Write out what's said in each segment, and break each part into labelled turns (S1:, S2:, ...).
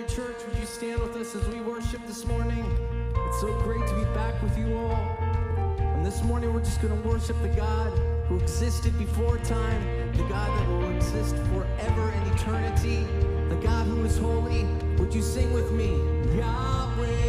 S1: United Church, would you stand with us as we worship this morning? It's so great to be back with you all. And this morning, we're just going to worship the God who existed before time, the God that will exist forever in eternity, the God who is holy. Would you sing with me? Yahweh.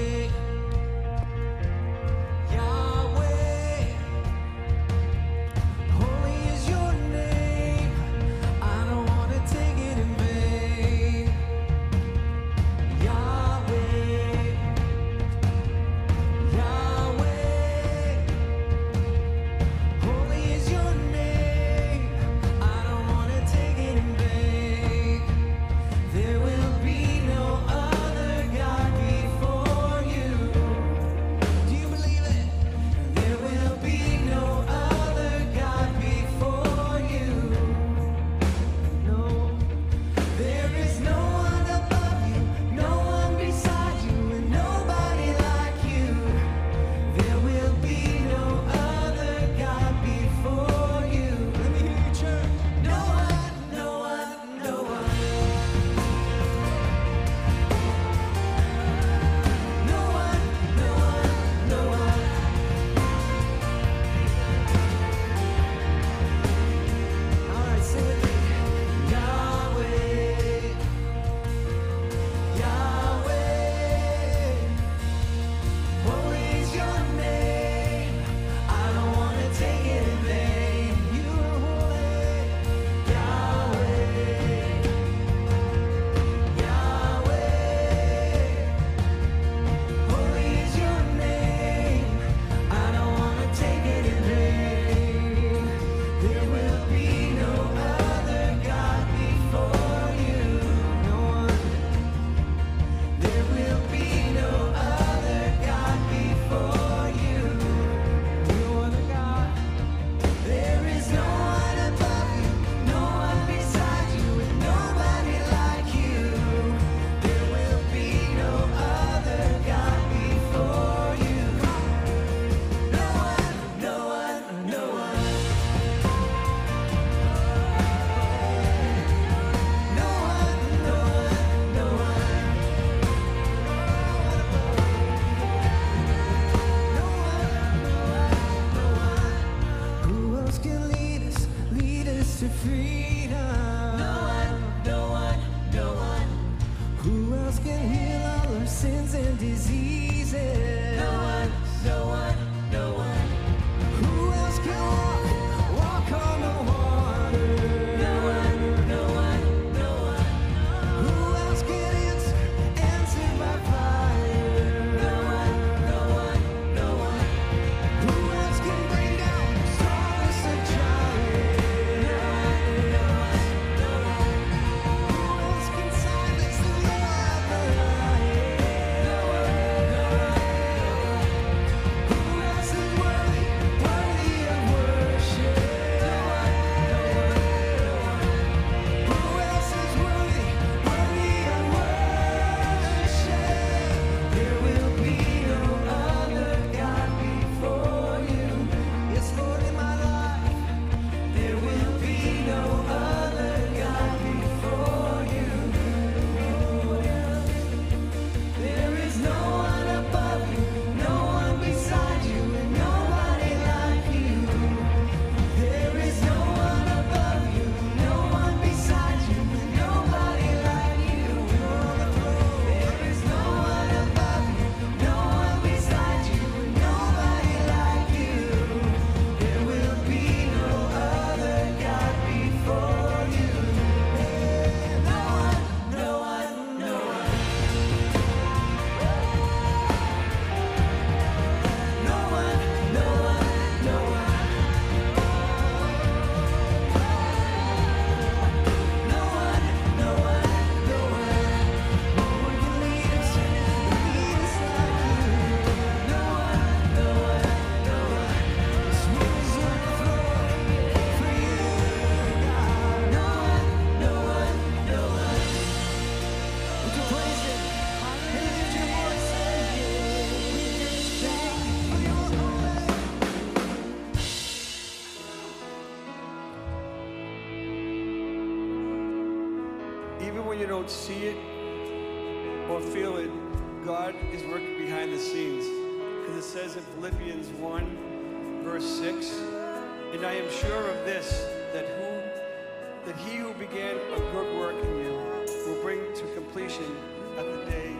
S1: is
S2: working behind the scenes. Because it says in Philippians 1, verse 6, And I am sure of this, that who that he who began a good work in you will bring to completion at the day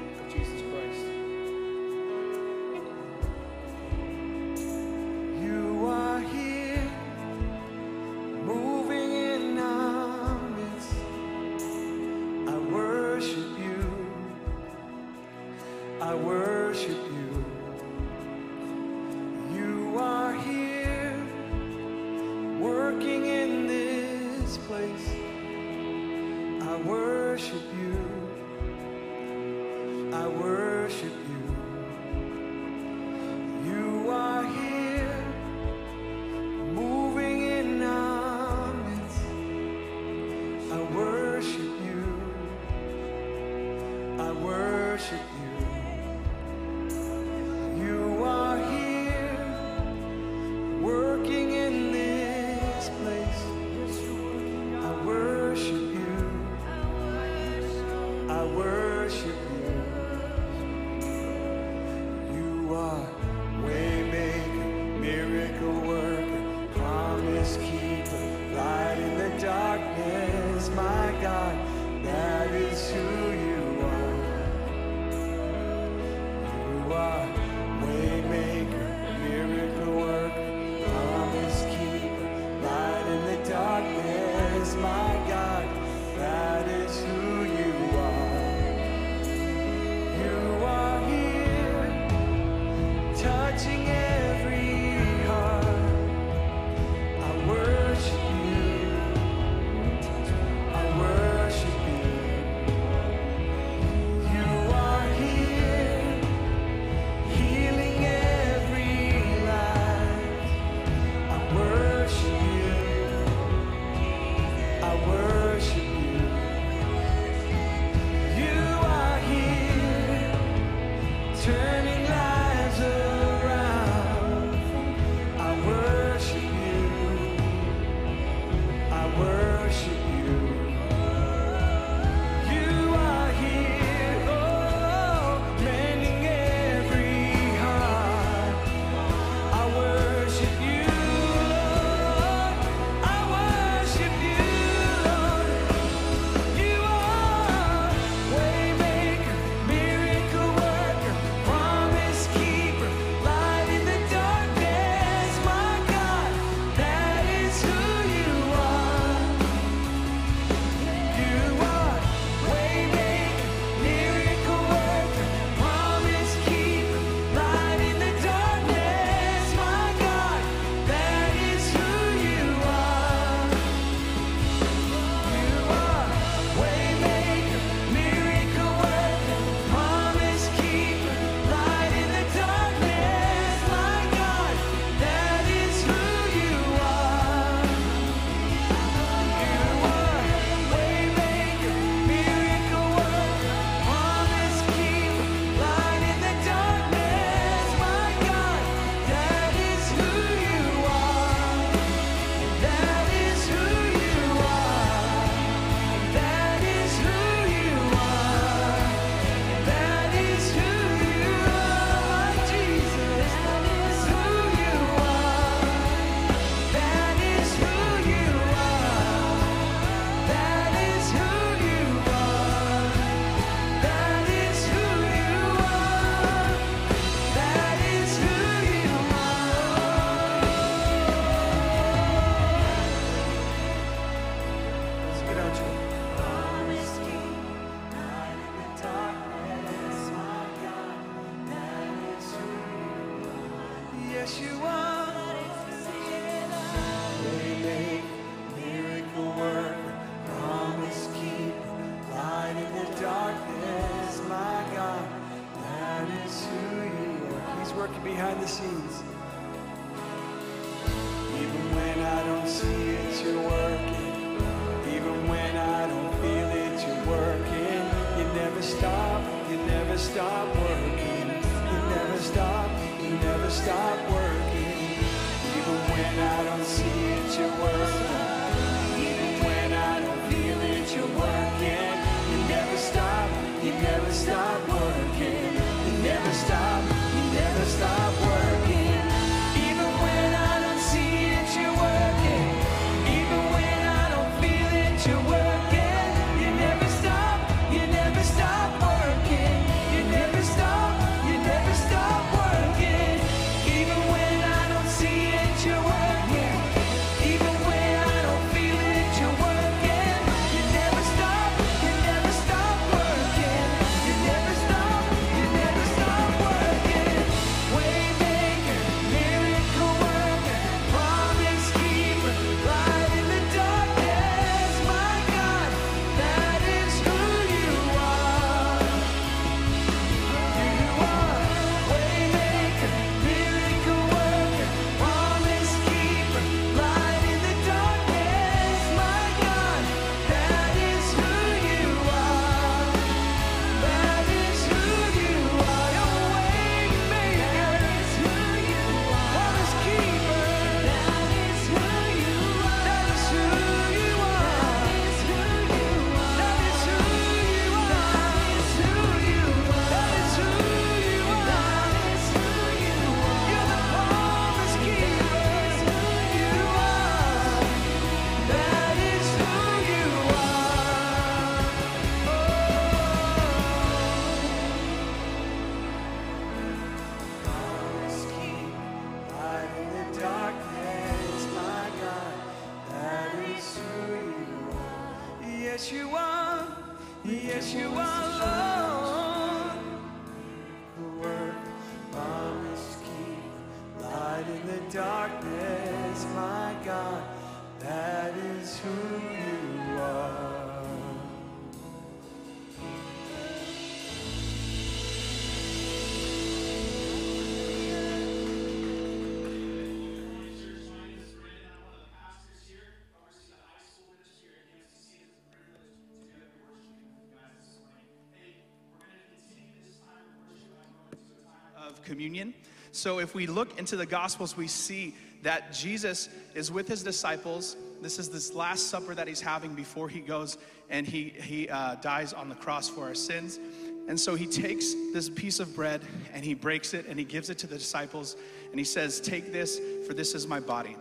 S3: communion. So if we look into the Gospels, we see that Jesus is with his disciples. This is this last supper that he's having before he goes and he, he uh, dies on the cross for our sins. And so he takes this piece of bread and he breaks it and he gives it to the disciples and he says, Take this, for this is my body.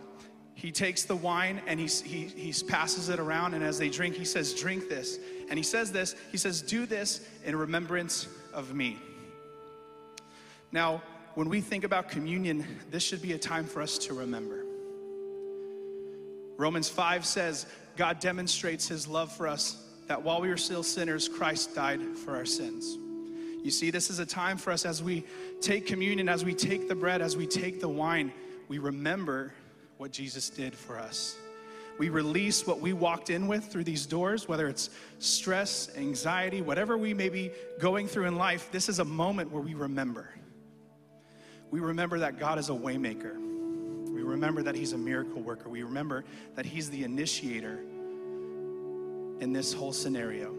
S3: He takes the wine and he, he, he passes it around, and as they drink, he says, Drink this. And he says this, he says, Do this in remembrance of me. Now, when we think about communion, this should be a time for us to remember. Romans 5 says, God demonstrates his love for us that while we were still sinners, Christ died for our sins. You see, this is a time for us as we take communion, as we take the bread, as we take the wine, we remember what Jesus did for us. We release what we walked in with through these doors, whether it's stress, anxiety, whatever we may be going through in life. This is a moment where we remember. We remember that God is a waymaker. We remember that He's a miracle worker. We remember that He's the initiator in this whole scenario.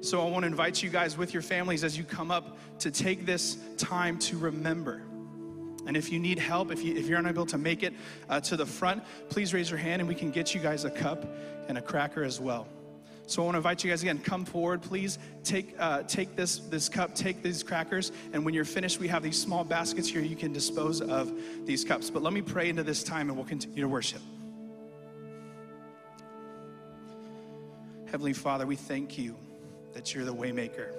S3: So I want to invite you guys with your families as you come up to take this time to remember. And if you need help, if, you, if you're unable to make it uh, to the front, please raise your hand and we can get you guys a cup and a cracker as well. So I want to invite you guys again, come forward, please. Take, uh, take this, this cup, take these crackers, and when you're finished, we have these small baskets here you can dispose of these cups. But let me pray into this time and we'll continue to worship. Heavenly Father, we thank you that you're the waymaker.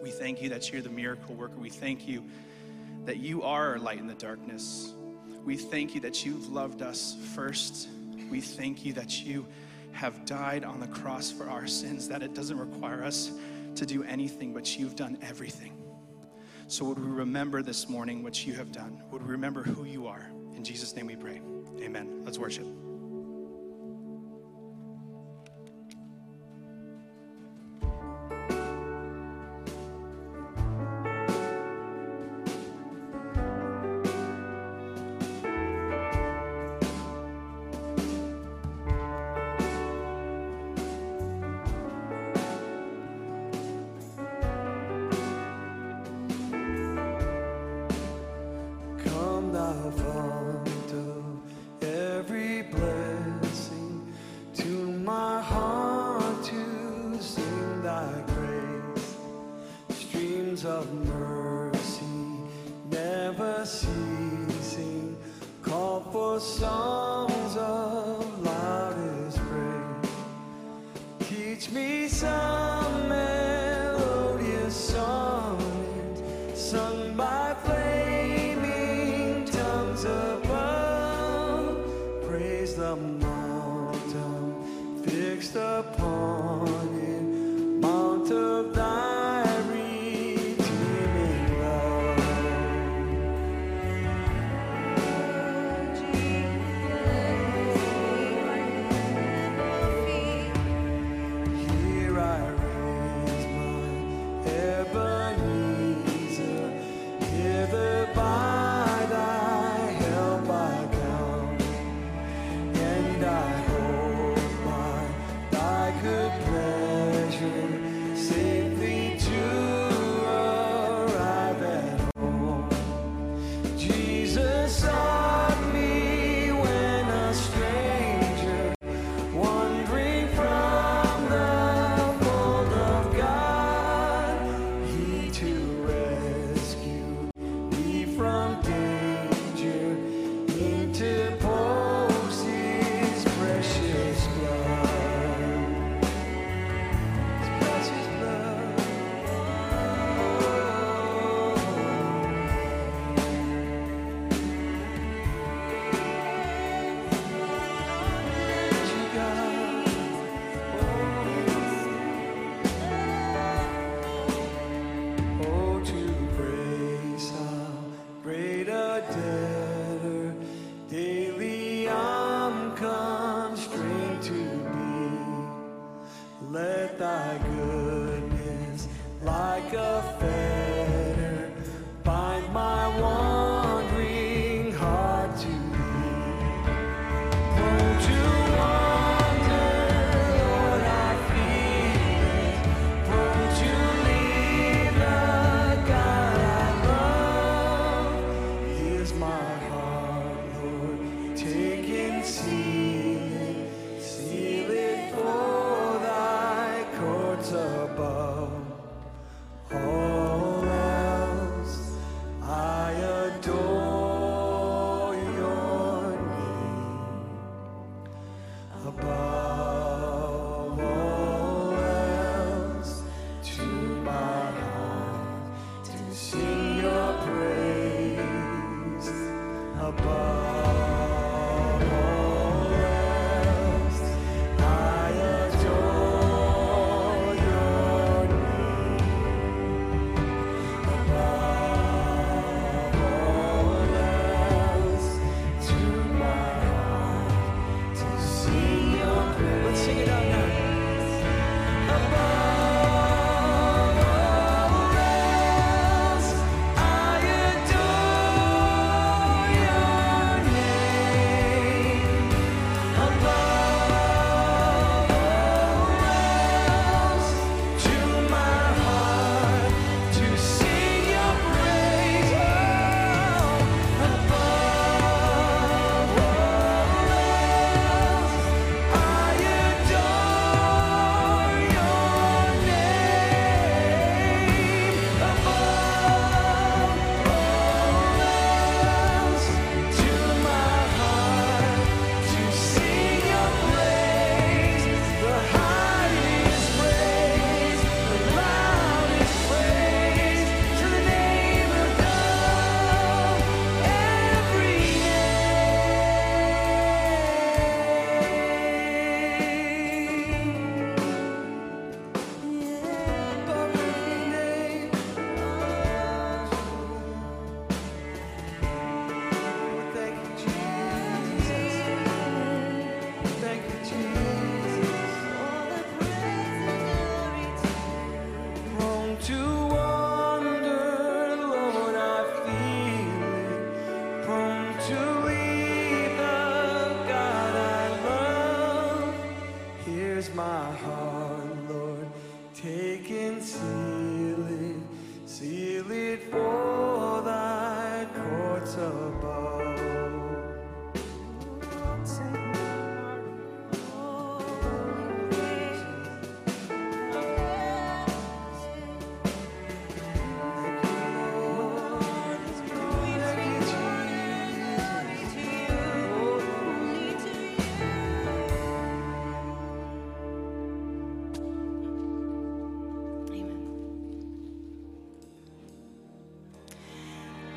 S3: We thank you that you're the miracle worker. We thank you that you are our light in the darkness. We thank you that you've loved us first. We thank you that you have died on the cross for our sins, that it doesn't require us to do anything, but you've done everything. So, would we remember this morning what you have done? Would we remember who you are? In Jesus' name we pray. Amen. Let's worship.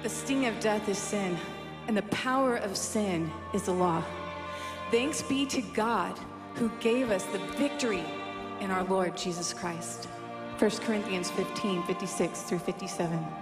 S4: The
S5: sting of death is sin, and the power of sin is the law. Thanks be to God who gave us the victory in our Lord Jesus Christ. 1 Corinthians 15 56 through 57.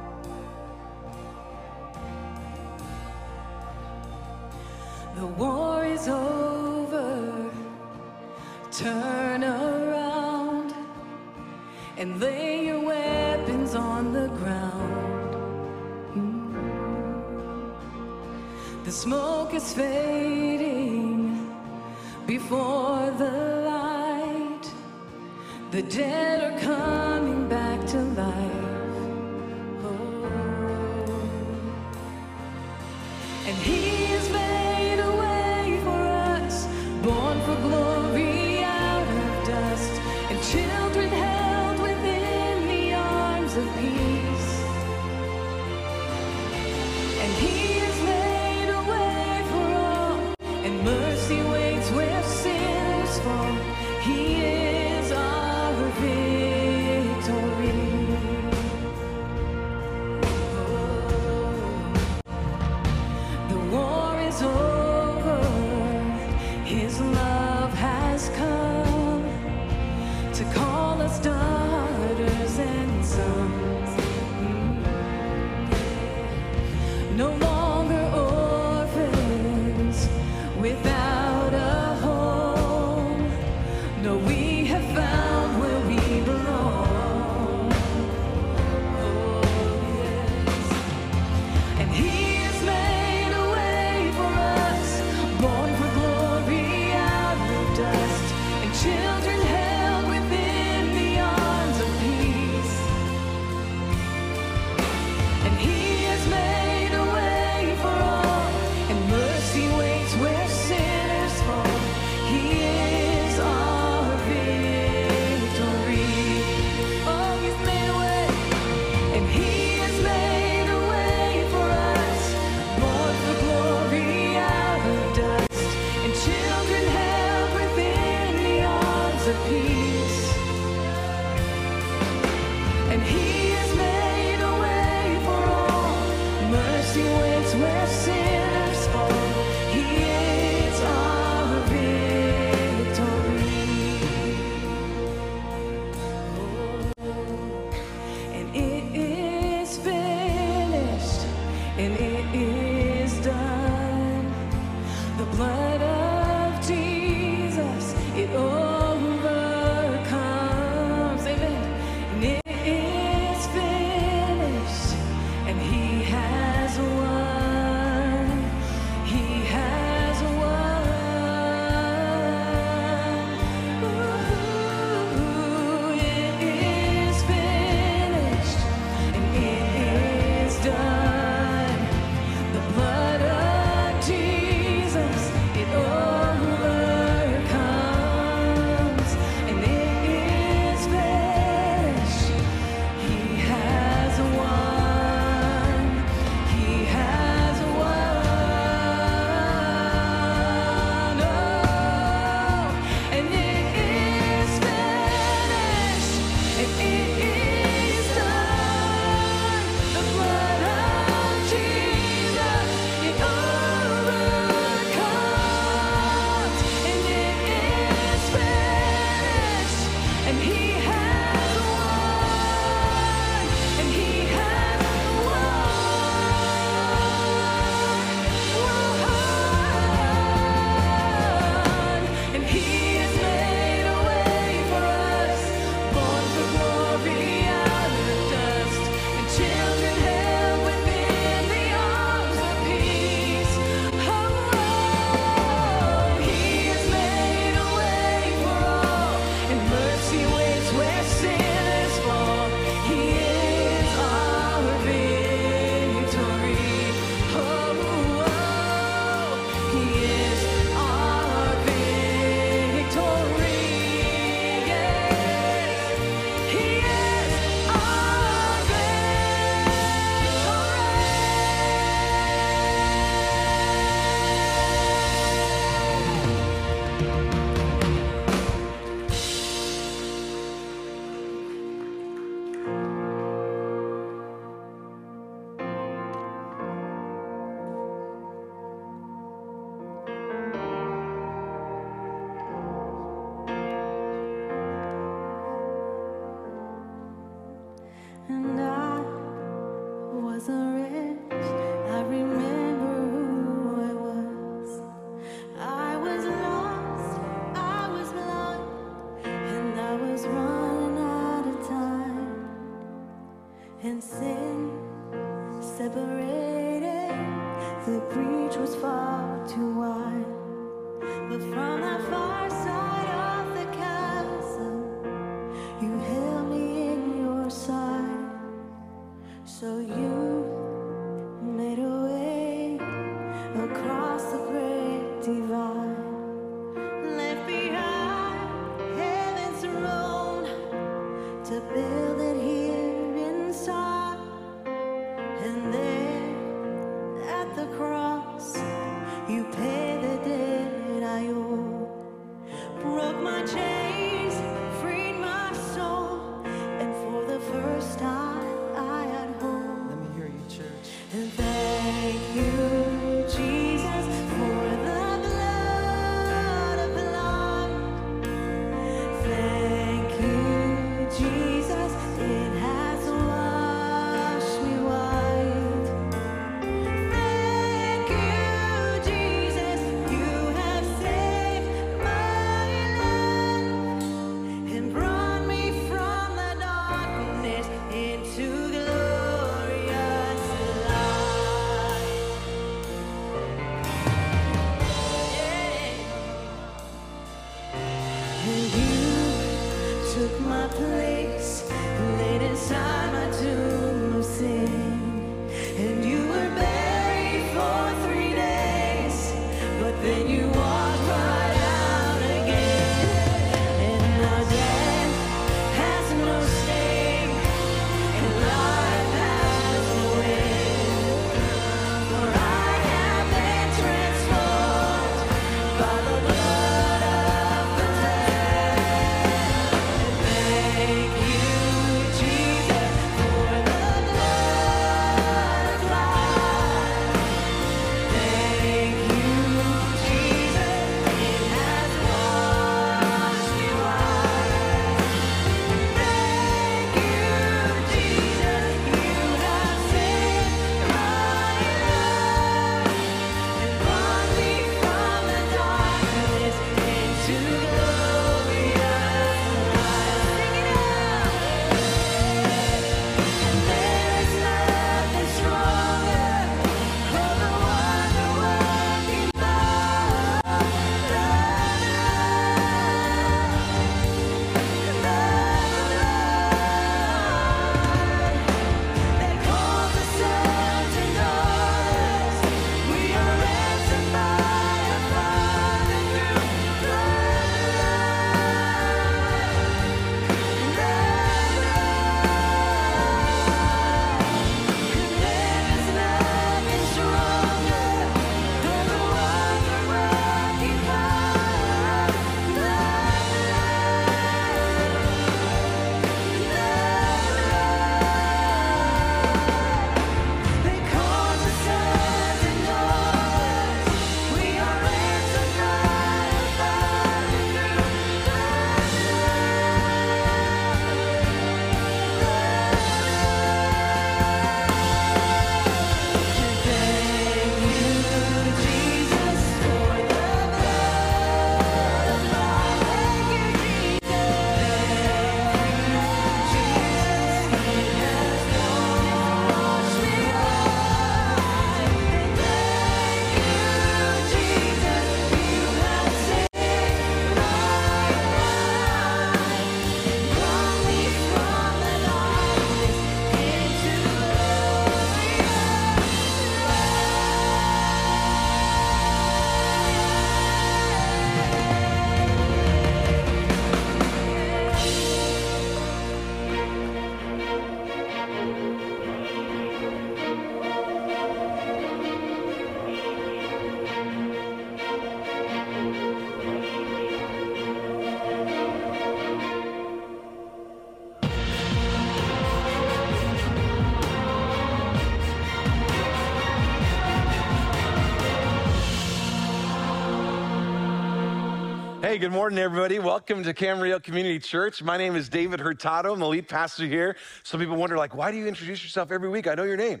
S2: Hey, good morning, everybody. Welcome to Camarillo Community Church. My name is David Hurtado. I'm the lead pastor here. Some people wonder, like, why do you introduce yourself every week? I know your name.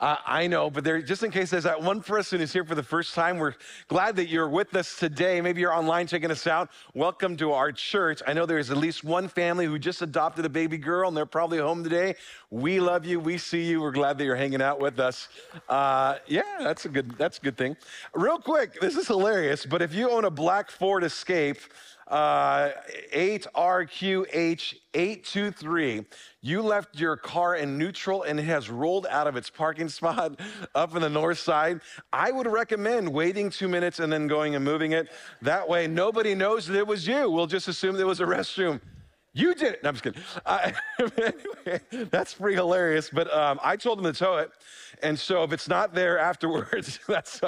S2: Uh, I know, but there, just in case there's that one person who's here for the first time, we're glad that you're with us today. Maybe you're online checking us out. Welcome to our church. I know there's at least one family who just adopted a baby girl, and they're probably home today. We love you. We see you. We're glad that you're hanging out with us. Uh, yeah, that's a good. That's a good thing. Real quick, this is hilarious. But if you own a black Ford Escape, uh, 8RQH823. You left your car in neutral and it has rolled out of its parking spot up in the north side. I would recommend waiting two minutes and then going and moving it. That way, nobody knows that it was you. We'll just assume there was a restroom. You did it. No, I'm just kidding. Uh, anyway, that's pretty hilarious. But um, I told him to tow it. And so if it's not there afterwards, that's,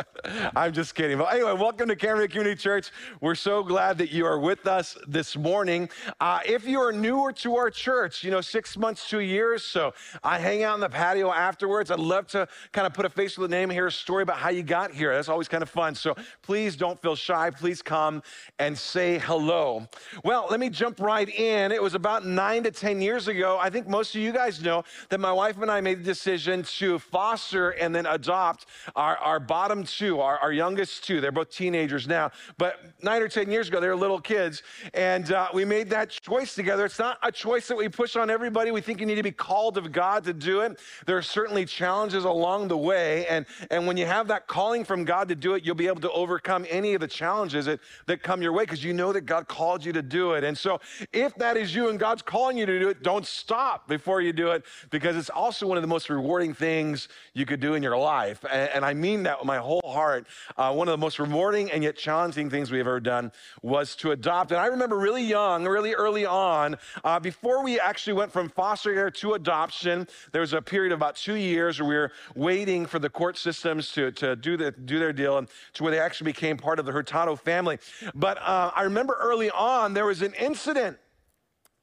S2: I'm just kidding. But anyway, welcome to Camarillo Community Church. We're so glad that you are with us this morning. Uh, if you are newer to our church, you know, six months to a year, so I hang out in the patio afterwards. I'd love to kind of put a face with a name, hear a story about how you got here. That's always kind of fun. So please don't feel shy. Please come and say hello. Well, let me jump right in. It was about nine to 10 years ago. I think most of you guys know that my wife and I made the decision to foster foster and then adopt our, our bottom two, our, our youngest two. They're both teenagers now, but nine or 10 years ago, they were little kids. And uh, we made that choice together. It's not a choice that we push on everybody. We think you need to be called of God to do it. There are certainly challenges along the way. And, and when you have that calling from God to do it, you'll be able to overcome any of the challenges that, that come your way because you know that God called you to do it. And so if that is you and God's calling you to do it, don't stop before you do it because it's also one of the most rewarding things you could do in your life. And, and I mean that with my whole heart. Uh, one of the most rewarding and yet challenging things we have ever done was to adopt. And I remember really young, really early on, uh, before we actually went from foster care to adoption, there was a period of about two years where we were waiting for the court systems to, to do, the, do their deal and to where they actually became part of the Hurtado family. But uh, I remember early on, there was an incident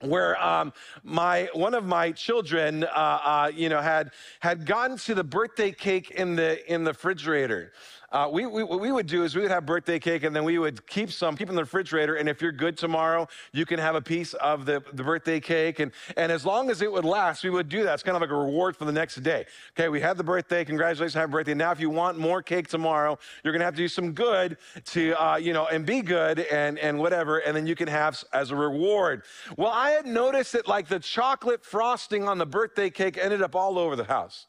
S2: where um, my one of my children, uh, uh, you know, had had gotten to the birthday cake in the in the refrigerator, uh, we, we, what we would do is we would have birthday cake and then we would keep some, keep in the refrigerator. And if you're good tomorrow, you can have a piece of the, the birthday cake. And, and as long as it would last, we would do that. It's kind of like a reward for the next day. Okay, we had the birthday. Congratulations, happy birthday. Now, if you want more cake tomorrow, you're going to have to do some good to, uh, you know, and be good and, and whatever. And then you can have as a reward. Well, I had noticed that like the chocolate frosting on the birthday cake ended up all over the house.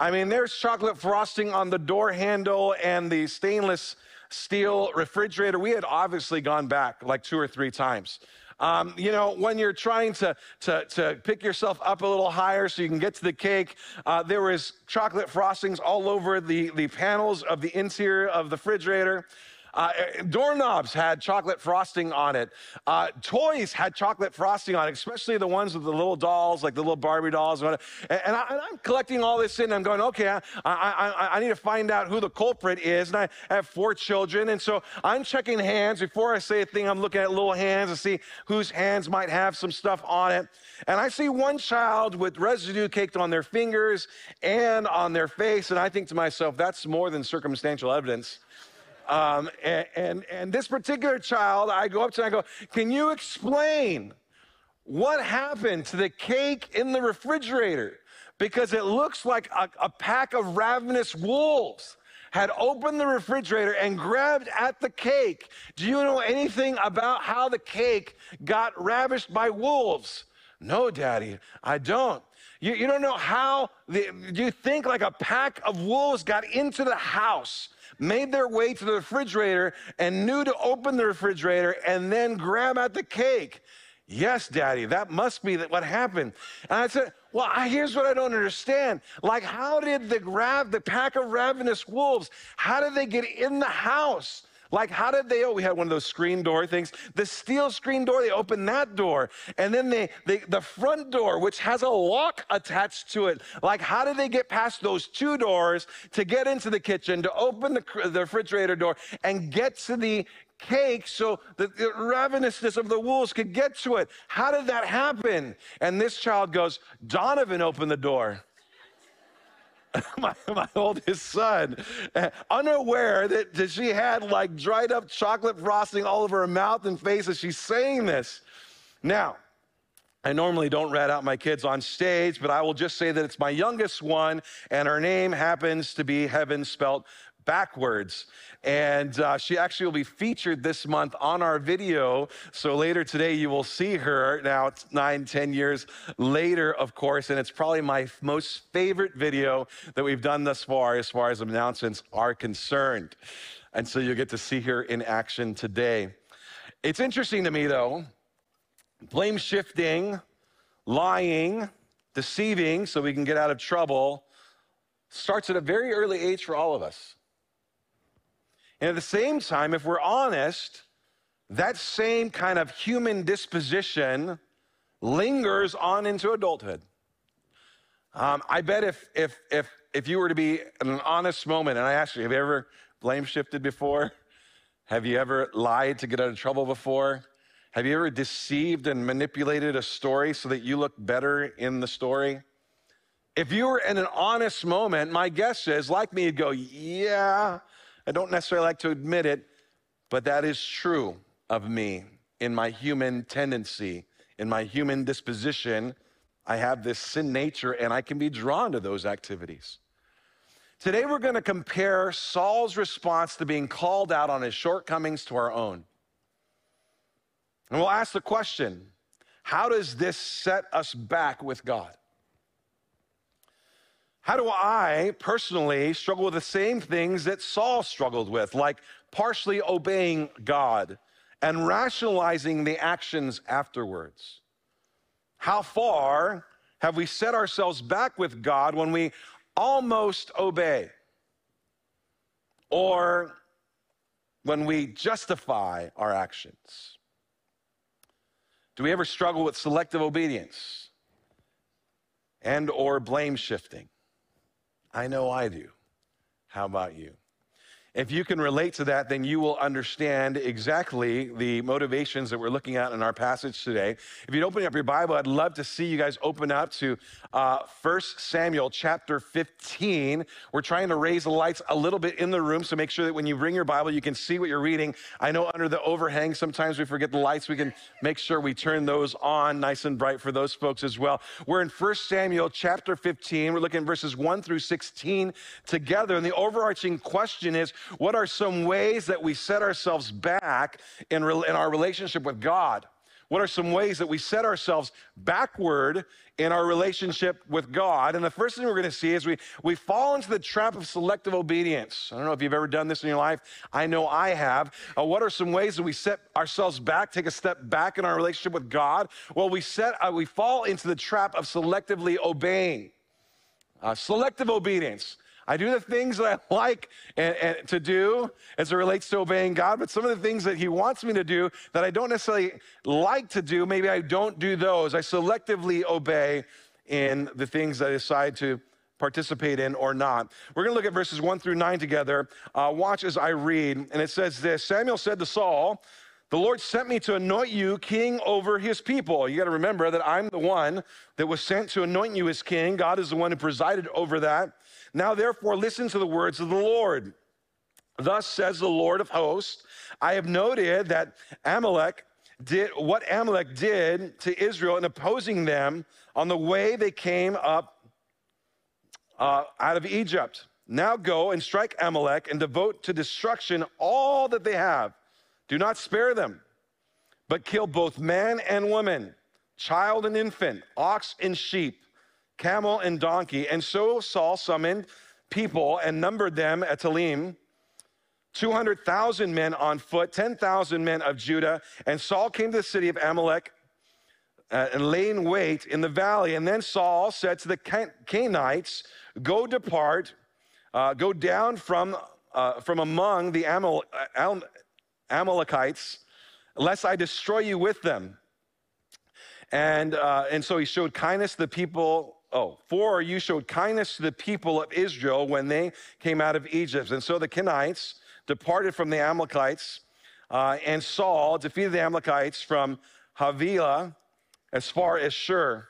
S2: I mean, there's chocolate frosting on the door handle and the stainless steel refrigerator. We had obviously gone back like two or three times. Um, you know, when you're trying to, to, to, pick yourself up a little higher so you can get to the cake, uh, there was chocolate frostings all over the, the panels of the interior of the refrigerator. Uh, doorknobs had chocolate frosting on it. Uh, toys had chocolate frosting on it, especially the ones with the little dolls, like the little Barbie dolls. And, and, I, am collecting all this in. And I'm going, okay, I, I, I, need to find out who the culprit is. And I have four children. And so I'm checking hands. Before I say a thing, I'm looking at little hands to see whose hands might have some stuff on it. And I see one child with residue caked on their fingers and on their face. And I think to myself, that's more than circumstantial evidence. Um, and, and, and this particular child, I go up to and I go, Can you explain what happened to the cake in the refrigerator? Because it looks like a, a pack of ravenous wolves had opened the refrigerator and grabbed at the cake. Do you know anything about how the cake got ravished by wolves? No, Daddy, I don't. You, you don't know how, the, do you think like a pack of wolves got into the house made their way to the refrigerator and knew to open the refrigerator and then grab at the cake. Yes, Daddy, that must be what happened. And I said, Well, here's what I don't understand. Like, how did the, rav, the pack of ravenous wolves, how did they get in the house? Like, how did they? Oh, we had one of those screen door things. The steel screen door, they opened that door. And then they, they, the front door, which has a lock attached to it. Like, how did they get past those two doors to get into the kitchen, to open the, the refrigerator door, and get to the cake so that the ravenousness of the wolves could get to it? How did that happen? And this child goes, Donovan opened the door. my, my oldest son, uh, unaware that, that she had like dried up chocolate frosting all over her mouth and face as she's saying this. Now, I normally don't rat out my kids on stage, but I will just say that it's my youngest one, and her name happens to be Heaven spelt backwards. And uh, she actually will be featured this month on our video. So later today, you will see her. Now it's nine, ten years later, of course, and it's probably my most favorite video that we've done thus far as far as announcements are concerned. And so you'll get to see her in action today. It's interesting to me, though, blame shifting, lying, deceiving so we can get out of trouble starts at a very early age for all of us. And at the same time, if we're honest, that same kind of human disposition lingers on into adulthood. Um, I bet if, if, if, if you were to be in an honest moment, and I ask you, have you ever blame shifted before? Have you ever lied to get out of trouble before? Have you ever deceived and manipulated a story so that you look better in the story? If you were in an honest moment, my guess is, like me, you'd go, Yeah, I don't necessarily like to admit it, but that is true of me in my human tendency, in my human disposition. I have this sin nature and I can be drawn to those activities. Today, we're going to compare Saul's response to being called out on his shortcomings to our own. And we'll ask the question how does this set us back with God? How do I personally struggle with the same things that Saul struggled with, like partially obeying God and rationalizing the actions afterwards? How far have we set ourselves back with God when we almost obey? Or when we justify our actions? Do we ever struggle with selective obedience and or blame shifting? I know I do. How about you? If you can relate to that, then you will understand exactly the motivations that we're looking at in our passage today. If you'd open up your Bible, I'd love to see you guys open up to uh, 1 Samuel chapter 15. We're trying to raise the lights a little bit in the room, so make sure that when you bring your Bible, you can see what you're reading. I know under the overhang, sometimes we forget the lights. We can make sure we turn those on nice and bright for those folks as well. We're in 1 Samuel chapter 15. We're looking verses 1 through 16 together. And the overarching question is, what are some ways that we set ourselves back in, in our relationship with God? What are some ways that we set ourselves backward in our relationship with God? And the first thing we're going to see is we, we fall into the trap of selective obedience. I don't know if you've ever done this in your life. I know I have. Uh, what are some ways that we set ourselves back, take a step back in our relationship with God? Well, we, set, uh, we fall into the trap of selectively obeying. Uh, selective obedience. I do the things that I like and, and to do as it relates to obeying God, but some of the things that He wants me to do that I don't necessarily like to do, maybe I don't do those. I selectively obey in the things that I decide to participate in or not. We're going to look at verses one through nine together. Uh, watch as I read. And it says this Samuel said to Saul, the Lord sent me to anoint you king over his people. You got to remember that I'm the one that was sent to anoint you as king. God is the one who presided over that. Now, therefore, listen to the words of the Lord. Thus says the Lord of hosts I have noted that Amalek did what Amalek did to Israel in opposing them on the way they came up uh, out of Egypt. Now go and strike Amalek and devote to destruction all that they have. Do not spare them, but kill both man and woman, child and infant, ox and sheep camel and donkey. And so Saul summoned people and numbered them at Telaim. 200,000 men on foot, 10,000 men of Judah. And Saul came to the city of Amalek uh, and lay in wait in the valley. And then Saul said to the Canaanites, Go depart, uh, go down from, uh, from among the Amal- Amalekites, lest I destroy you with them. And, uh, and so he showed kindness to the people Oh, for you showed kindness to the people of Israel when they came out of Egypt. And so the Kenites departed from the Amalekites, uh, and Saul defeated the Amalekites from Havilah as far as Shur,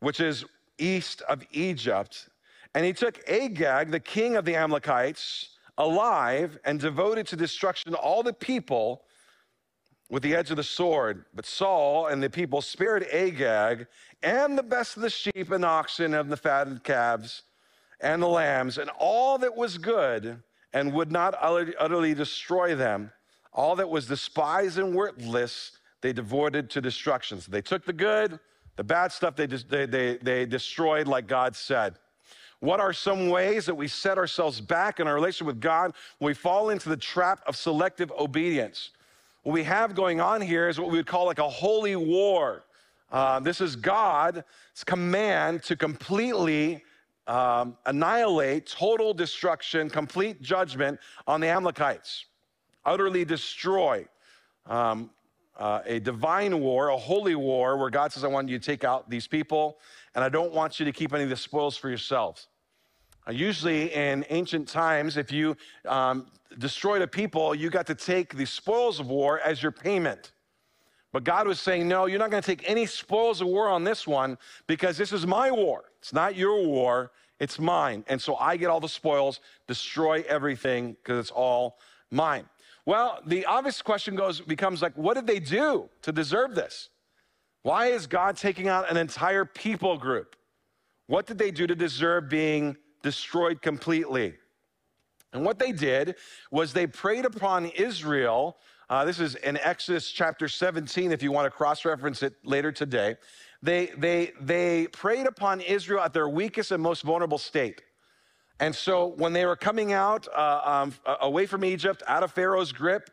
S2: which is east of Egypt. And he took Agag, the king of the Amalekites, alive and devoted to destruction all the people with the edge of the sword. But Saul and the people spared Agag and the best of the sheep and oxen and the fatted calves and the lambs and all that was good and would not utterly destroy them. All that was despised and worthless, they devoted to destruction. So they took the good, the bad stuff they, they, they, they destroyed like God said. What are some ways that we set ourselves back in our relationship with God when we fall into the trap of selective obedience? What we have going on here is what we would call like a holy war. Uh, this is God's command to completely um, annihilate, total destruction, complete judgment on the Amalekites, utterly destroy. Um, uh, a divine war, a holy war, where God says, I want you to take out these people, and I don't want you to keep any of the spoils for yourselves. Uh, usually in ancient times, if you um, destroyed a people, you got to take the spoils of war as your payment. But God was saying, No, you're not going to take any spoils of war on this one because this is my war. It's not your war, it's mine. And so I get all the spoils, destroy everything because it's all mine. Well, the obvious question goes becomes like, what did they do to deserve this? Why is God taking out an entire people group? What did they do to deserve being destroyed completely? And what they did was they preyed upon Israel. Uh, this is in Exodus chapter 17, if you want to cross reference it later today. They, they, they preyed upon Israel at their weakest and most vulnerable state. And so when they were coming out uh, um, away from Egypt, out of Pharaoh's grip,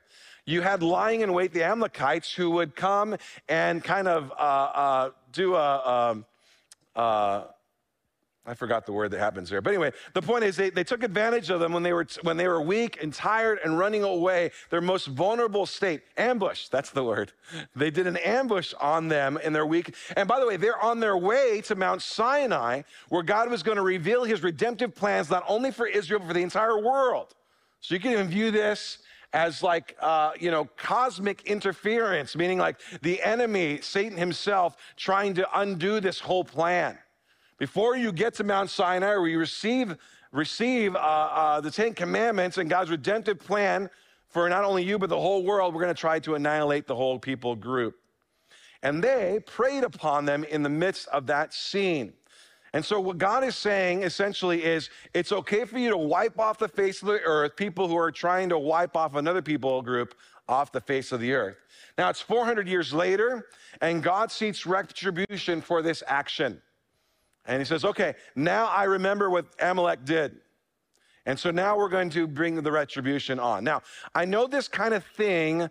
S2: you had lying in wait the Amalekites who would come and kind of uh, uh, do a, um, uh, I forgot the word that happens there. But anyway, the point is they, they took advantage of them when they, were, when they were weak and tired and running away, their most vulnerable state. Ambush, that's the word. They did an ambush on them in their weak. And by the way, they're on their way to Mount Sinai, where God was going to reveal his redemptive plans, not only for Israel, but for the entire world. So you can even view this as like uh, you know cosmic interference meaning like the enemy satan himself trying to undo this whole plan before you get to Mount Sinai, where you receive, receive uh, uh, the Ten Commandments and God's redemptive plan for not only you, but the whole world, we're going to try to annihilate the whole people group. And they preyed upon them in the midst of that scene. And so, what God is saying essentially is it's okay for you to wipe off the face of the earth people who are trying to wipe off another people group off the face of the earth. Now, it's 400 years later, and God seeks retribution for this action. And he says, okay, now I remember what Amalek did. And so now we're going to bring the retribution on. Now, I know this kind of thing,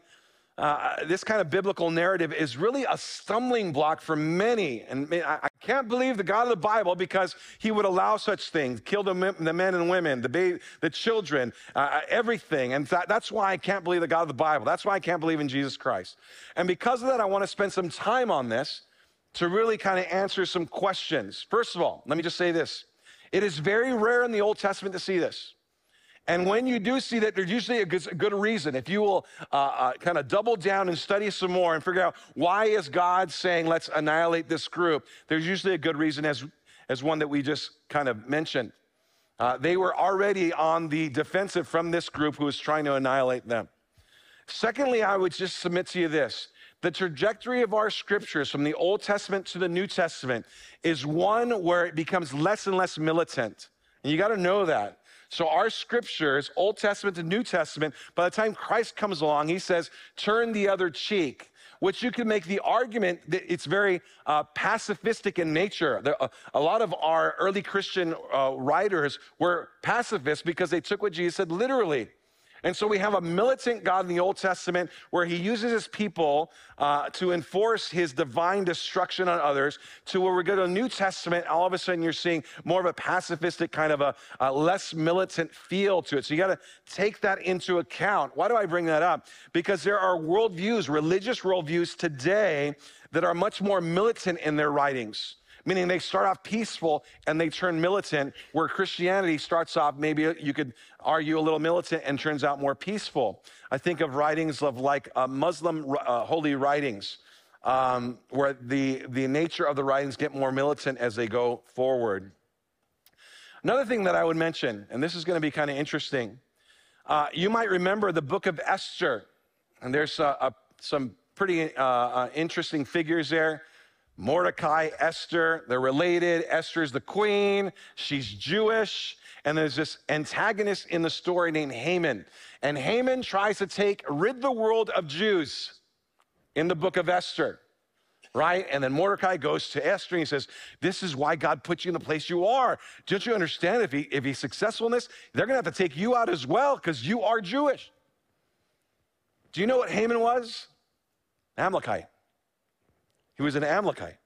S2: uh, this kind of biblical narrative is really a stumbling block for many. And I can't believe the God of the Bible because he would allow such things, kill the, the men and women, the, baby, the children, uh, uh, everything. And that, that's why I can't believe the God of the Bible. That's why I can't believe in Jesus Christ. And because of that, I want to spend some time on this to really kind of answer some questions. First of all, let me just say this it is very rare in the Old Testament to see this. And when you do see that, there's usually a good, a good reason. If you will uh, uh, kind of double down and study some more and figure out why is God saying, let's annihilate this group, there's usually a good reason, as, as one that we just kind of mentioned. Uh, they were already on the defensive from this group who was trying to annihilate them. Secondly, I would just submit to you this the trajectory of our scriptures from the Old Testament to the New Testament is one where it becomes less and less militant. And you got to know that. So, our scriptures, Old Testament to New Testament, by the time Christ comes along, he says, turn the other cheek, which you can make the argument that it's very uh, pacifistic in nature. There, uh, a lot of our early Christian uh, writers were pacifists because they took what Jesus said literally. And so we have a militant God in the Old Testament where he uses his people uh, to enforce his divine destruction on others, to where we go to the New Testament, all of a sudden you're seeing more of a pacifistic kind of a, a less militant feel to it. So you got to take that into account. Why do I bring that up? Because there are worldviews, religious worldviews today that are much more militant in their writings meaning they start off peaceful and they turn militant, where Christianity starts off, maybe you could argue a little militant and turns out more peaceful. I think of writings of like uh, Muslim uh, holy writings. Um, where the, the nature of the writings get more militant as they go forward. Another thing that I would mention, and this is going to be kind of interesting, uh, you might remember the book of Esther, and there's a some pretty uh, uh, interesting figures there. Mordecai, Esther, they're related. Esther's the queen, she's Jewish. And there's this antagonist in the story named Haman. And Haman tries to take, rid the world of Jews in the book of Esther, right? And then Mordecai goes to Esther and he says, This is why God put you in the place you are. Don't you understand? If, he, if he's successful in this, they're gonna have to take you out as well because you are Jewish. Do you know what Haman was? Amalekite. He was an Amalekite.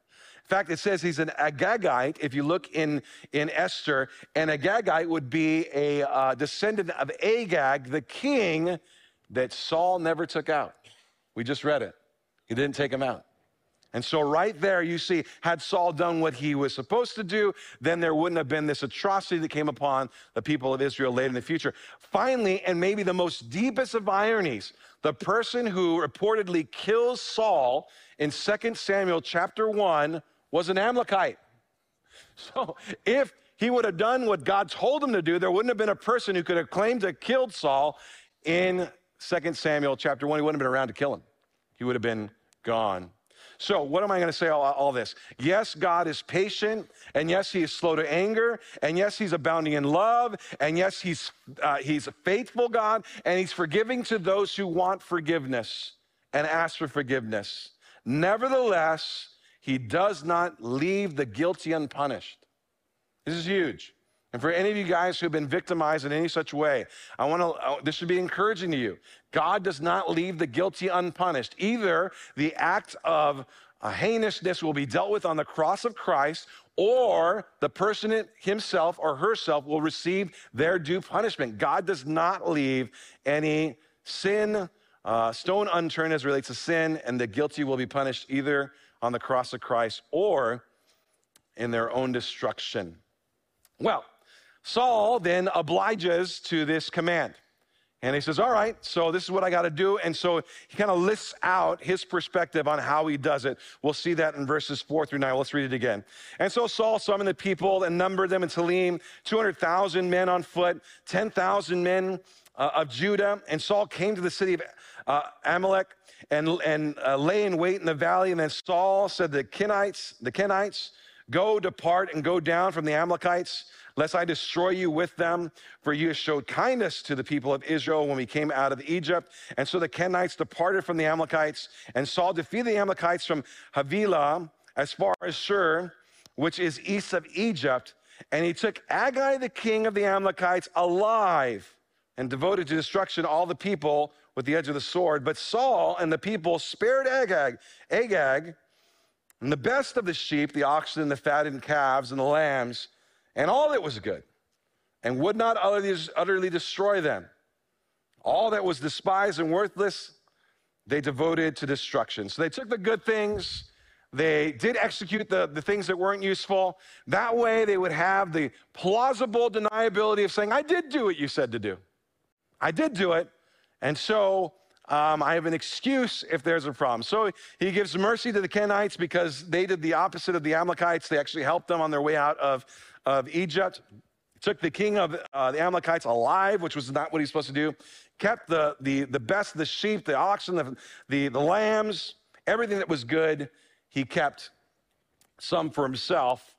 S2: In fact, it says he's an Agagite. If you look in, in Esther, an Agagite would be a uh, descendant of Agag, the king that Saul never took out. We just read it. He didn't take him out. And so, right there, you see, had Saul done what he was supposed to do, then there wouldn't have been this atrocity that came upon the people of Israel late in the future. Finally, and maybe the most deepest of ironies, the person who reportedly kills Saul in 2 Samuel chapter 1 was an Amalekite. So if he would have done what God told him to do, there wouldn't have been a person who could have claimed to have killed Saul in 2 Samuel chapter 1. He wouldn't have been around to kill him. He would have been gone. So, what am I going to say all, all, this? Yes, God is patient, and yes, He is slow to anger, and yes, He's abounding in love, and yes, He's, uh, he's a faithful God, and He's forgiving to those who want forgiveness and ask for forgiveness. Nevertheless, he does not leave the guilty unpunished. This is huge. And for any of you guys who've been victimized in any such way, I want to, uh, this should be encouraging to you. God does not leave the guilty unpunished. Either the act of a heinousness will be dealt with on the cross of Christ, or the person himself or herself will receive their due punishment. God does not leave any sin, uh, stone unturned as relates to sin, and the guilty will be punished either on the cross of Christ or in their own destruction. Well, Saul then obliges to this command. And he says, All right, so this is what I got to do. And so he kind of lists out his perspective on how he does it. We'll see that in verses four through nine. Let's read it again. And so Saul summoned the people and numbered them in Telaim 200,000 men on foot, 10,000 men uh, of Judah. And Saul came to the city of uh, Amalek and, and uh, lay in wait in the valley. And then Saul said, The Kenites, the Kenites, go, depart, and go down from the Amalekites, lest I destroy you with them. For you have showed kindness to the people of Israel when we came out of Egypt. And so the Kenites departed from the Amalekites, and Saul defeated the Amalekites from Havilah as far as Shur, which is east of Egypt. And he took Agag, the king of the Amalekites, alive and devoted to destruction all the people with the edge of the sword. But Saul and the people spared Agag, Agag, and the best of the sheep, the oxen, the fattened calves, and the lambs, and all that was good, and would not utterly destroy them. All that was despised and worthless, they devoted to destruction. So they took the good things, they did execute the, the things that weren't useful. That way, they would have the plausible deniability of saying, I did do what you said to do. I did do it, and so um, I have an excuse if there's a problem. So he gives mercy to the Kenites because they did the opposite of the Amalekites. They actually helped them on their way out of, of Egypt. Took the king of uh, the Amalekites alive, which was not what he's supposed to do. Kept the, the, the best the sheep, the oxen, the, the, the lambs, everything that was good, he kept some for himself,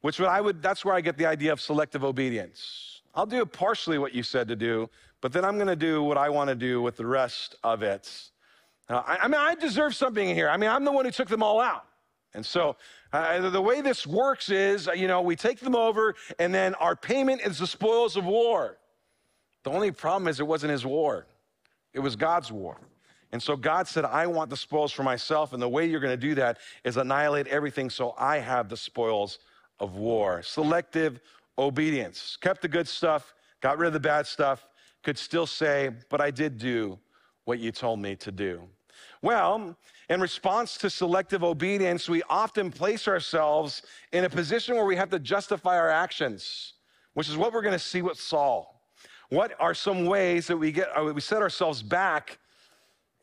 S2: which I would, that's where I get the idea of selective obedience. I'll do partially what you said to do, but then I'm going to do what I want to do with the rest of it. Uh, I, I, mean, I deserve something in here. I mean, I'm the one who took them all out. And so uh, the way this works is, uh, you know, we take them over, and then our payment is the spoils of war. The only problem is it wasn't his war, it was God's war. And so God said, I want the spoils for myself. And the way you're going to do that is annihilate everything so I have the spoils of war. Selective obedience. Kept the good stuff, got rid of the bad stuff, could still say, But I did do what you told me to do. Well, in response to selective obedience, we often place ourselves in a position where we have to justify our actions, which is what we're going to see with Saul. What are some ways that we get uh, we set ourselves back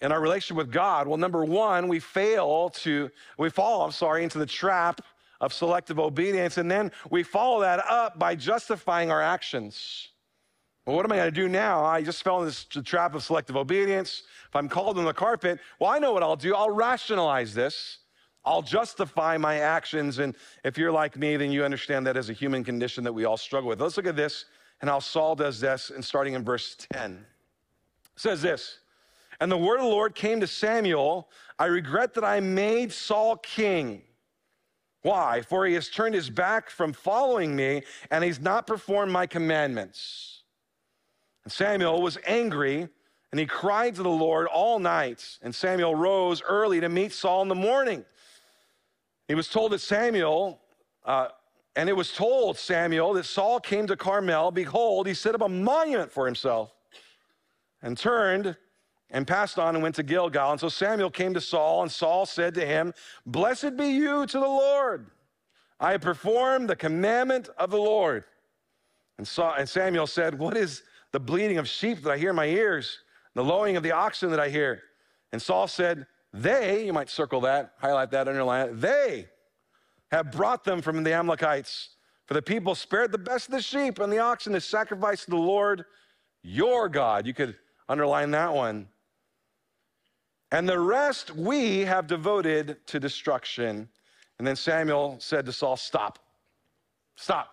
S2: in our relationship with God? Well, number one, we fail to we fall, I'm sorry, into the trap of selective obedience, and then we follow that up by justifying our actions. Well, what am I going to do now? I just fell in this trap of selective obedience. If I'm called on the carpet, well, I know what I'll do. I'll rationalize this. I'll justify my actions. And if you're like me, then you understand that as a human condition that we all struggle with. Let's look at this and how Saul does this, and starting in verse 10. It says this And the word of the Lord came to Samuel I regret that I made Saul king. Why? For he has turned his back from following me, and he's not performed my commandments. And Samuel was angry, and he cried to the Lord all night. And Samuel rose early to meet Saul in the morning. He was told that Samuel, uh, and it was told Samuel that Saul came to Carmel. Behold, he set up a monument for himself and turned and passed on and went to Gilgal. And so Samuel came to Saul, and Saul said to him, Blessed be you to the Lord. I have performed the commandment of the Lord. And, Saul, and Samuel said, What is the bleating of sheep that I hear in my ears, the lowing of the oxen that I hear. And Saul said, They, you might circle that, highlight that, underline it, they have brought them from the Amalekites. For the people spared the best of the sheep and the oxen to sacrifice to the Lord your God. You could underline that one. And the rest we have devoted to destruction. And then Samuel said to Saul, Stop. Stop.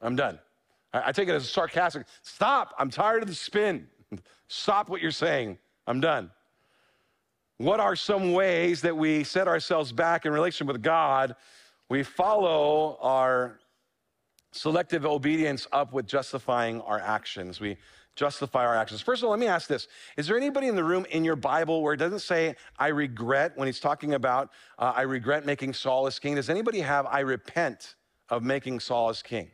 S2: I'm done. I, take it as a sarcastic, stop, I'm tired of the spin. Stop what you're saying. I'm done. What are some ways that we set ourselves back in relation with God? We follow our selective obedience up with justifying our actions. We justify our actions. First of all, let me ask this Is there anybody in the room in your Bible where it doesn't say, I regret, when he's talking about, uh, I regret making Saul as king? Does anybody have, I repent of making Saul as king?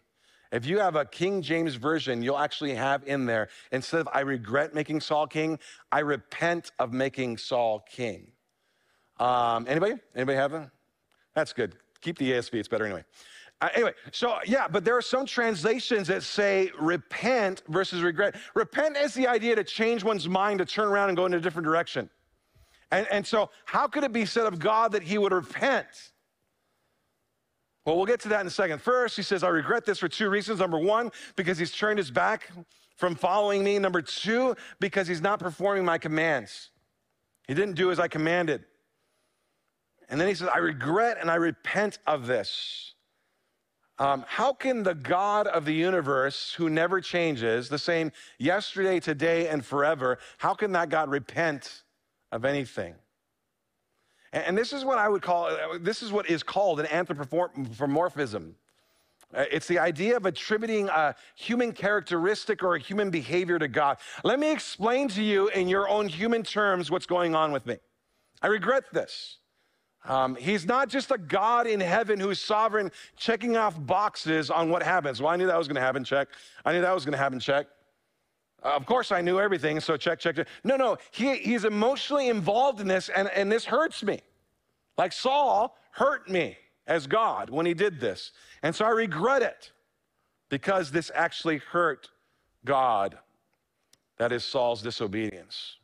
S2: If you have a King James Version, you'll actually have in there, instead of I regret making Saul king, I repent of making Saul king. Um, anybody? Anybody have that? That's good. Keep the ESV, it's better anyway. Uh, anyway, so yeah, but there are some translations that say repent versus regret. Repent is the idea to change one's mind, to turn around and go in a different direction. And, and so, how could it be said of God that he would repent? Well, we'll get to that in a second. First, he says, I regret this for two reasons. Number one, because he's turned his back from following me. Number two, because he's not performing my commands. He didn't do as I commanded. And then he says, I regret and I repent of this. Um, how can the God of the universe, who never changes, the same yesterday, today, and forever, how can that God repent of anything? And this is what I would call, uh, this is what is called an anthropomorphism. Uh, it's the idea of attributing a human characteristic or a human behavior to God. Let me explain to you in your own human terms what's going on with me. I regret this. Um, he's not just a God in heaven who's sovereign, checking off boxes on what happens. Well, I knew that was going to happen, check. I knew that was going to happen, check. Uh, of course, I knew everything, so check, check, check. No, no, he, he's emotionally involved in this, and, and this hurts me. Like Saul hurt me as God when he did this. And so I regret it because this actually hurt God. That is Saul's disobedience.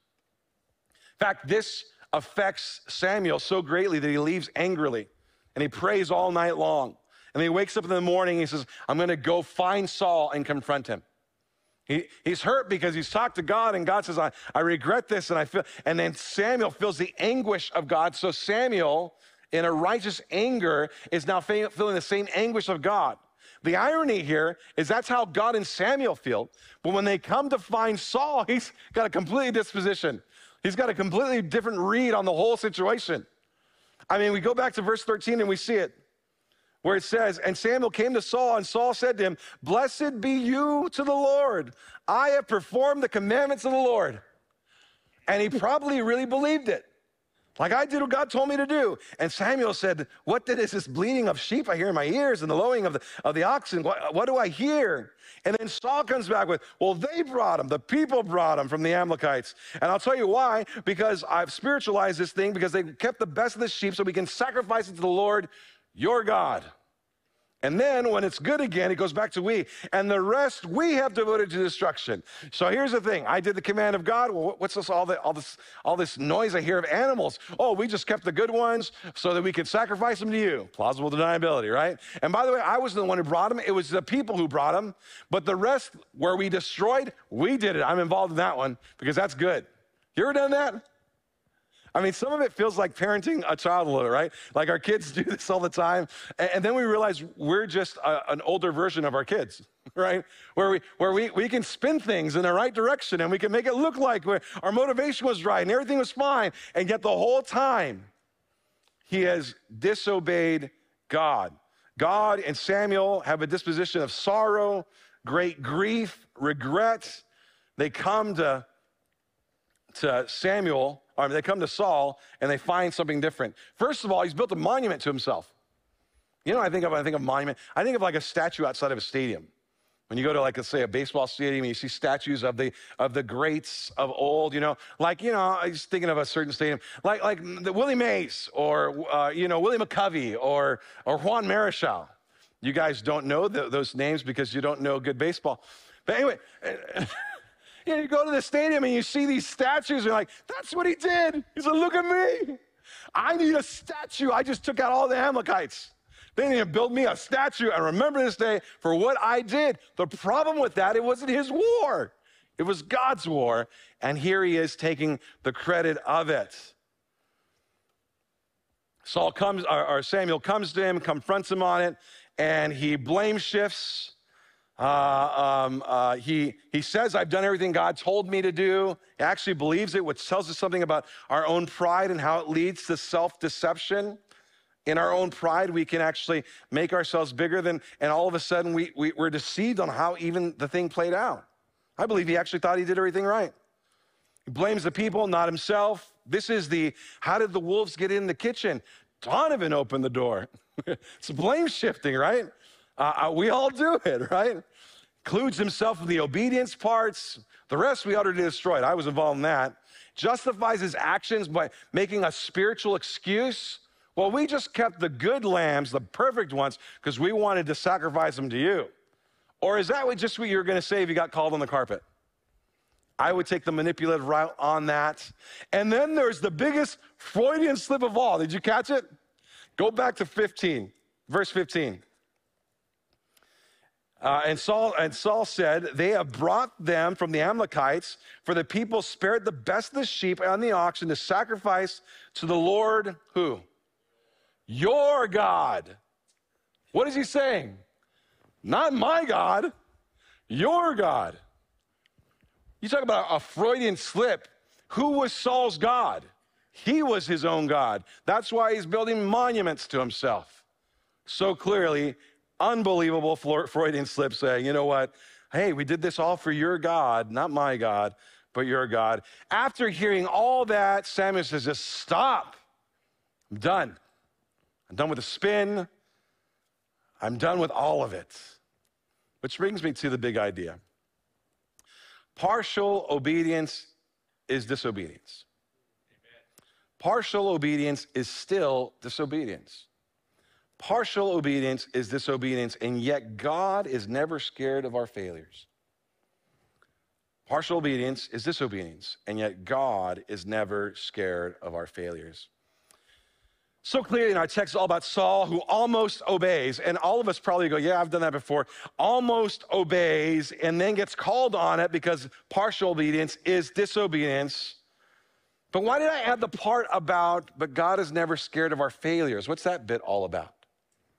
S2: In fact, this affects Samuel so greatly that he leaves angrily and he prays all night long. And he wakes up in the morning, he says, I'm going to go find Saul and confront him. He, he's hurt because he's talked to God, and God says, I, I regret this, and I feel, and then Samuel feels the anguish of God. So Samuel, in a righteous anger, is now feeling the same anguish of God. The irony here is that's how God and Samuel feel. But when they come to find Saul, he's got a completely disposition. He's got a completely different read on the whole situation. I mean, we go back to verse 13 and we see it where it says, And Samuel came to Saul, and Saul said to him, Blessed be you to the Lord. I have performed the commandments of the Lord. And he probably really believed it. Like I did what God told me to do. And Samuel said, What then is this bleating of sheep I hear in my ears and the lowing of the, of the oxen? What, what do I hear? And then Saul comes back with, Well, they brought him. The people brought him from the Amalekites. And I'll tell you why. Because I've spiritualized this thing because they kept the best of the sheep so we can sacrifice it to the Lord your God. And then when it's good again, it goes back to we. And the rest we have devoted to destruction. So here's the thing. I did the command of God. Well, what's this all, the, all this all this noise I hear of animals? Oh, we just kept the good ones so that we could sacrifice them to you. Plausible deniability, right? And by the way, I wasn't the one who brought them. It was the people who brought them. But the rest where we destroyed, we did it. I'm involved in that one because that's good. You ever done that? I mean, some of it feels like parenting a child a little, right? Like our kids do this all the time. And, and then we realize we're just a, an older version of our kids, right? Where, we, where we, we can spin things in the right direction and we can make it look like our motivation was right and everything was fine. And yet the whole time, he has disobeyed God. God and Samuel have a disposition of sorrow, great grief, regret. They come to, to Samuel or they come to Saul and they find something different. First of all, he's built a monument to himself. You know, I think of I think of monument. I think of like a statue outside of a stadium. When you go to like let's say a baseball stadium and you see statues of the of the greats of old, you know, like you know, I was thinking of a certain stadium, like like the Willie Mays or uh, you know Willie McCovey or or Juan Marichal. You guys don't know the, those names because you don't know good baseball. But anyway. You, know, you go to the stadium and you see these statues, and you're like, that's what he did. He said, look at me. I need a statue. I just took out all the Amalekites. They need to build me a statue and remember this day for what I did. The problem with that, it wasn't his war. It was God's war. And here he is taking the credit of it. Saul comes, or Samuel comes to him, confronts him on it, and he blame shifts uh, um, uh, he, he says, I've done everything God told me to do. He actually believes it, which tells us something about our own pride and how it leads to self deception. In our own pride, we can actually make ourselves bigger than, and all of a sudden we, we, we're deceived on how even the thing played out. I believe he actually thought he did everything right. He blames the people, not himself. This is the how did the wolves get in the kitchen? Donovan opened the door. it's blame shifting, right? Uh, uh, we all do it, right? Includes himself in the obedience parts. The rest we utterly destroyed. I was involved in that. Justifies his actions by making a spiritual excuse. Well, we just kept the good lambs, the perfect ones, because we wanted to sacrifice them to you. Or is that just what you were going to say if you got called on the carpet? I would take the manipulative route on that. And then there's the biggest Freudian slip of all. Did you catch it? Go back to 15, verse 15. Uh, and, Saul, and Saul said, They have brought them from the Amalekites, for the people spared the best of the sheep and the oxen to sacrifice to the Lord, who? Your God. What is he saying? Not my God, your God. You talk about a Freudian slip. Who was Saul's God? He was his own God. That's why he's building monuments to himself. So clearly, unbelievable Freudian slip saying, you know what? Hey, we did this all for your God, not my God, but your God. After hearing all that, Samuel says, just stop. I'm done. I'm done with the spin. I'm done with all of it. Which brings me to the big idea partial obedience is disobedience. Partial obedience is still disobedience. Partial obedience is disobedience, and yet God is never scared of our failures. Partial obedience is disobedience, and yet God is never scared of our failures. So clearly in our text, all about Saul who almost obeys, and all of us probably go, Yeah, I've done that before. Almost obeys and then gets called on it because partial obedience is disobedience. But why did I add the part about, but God is never scared of our failures? What's that bit all about?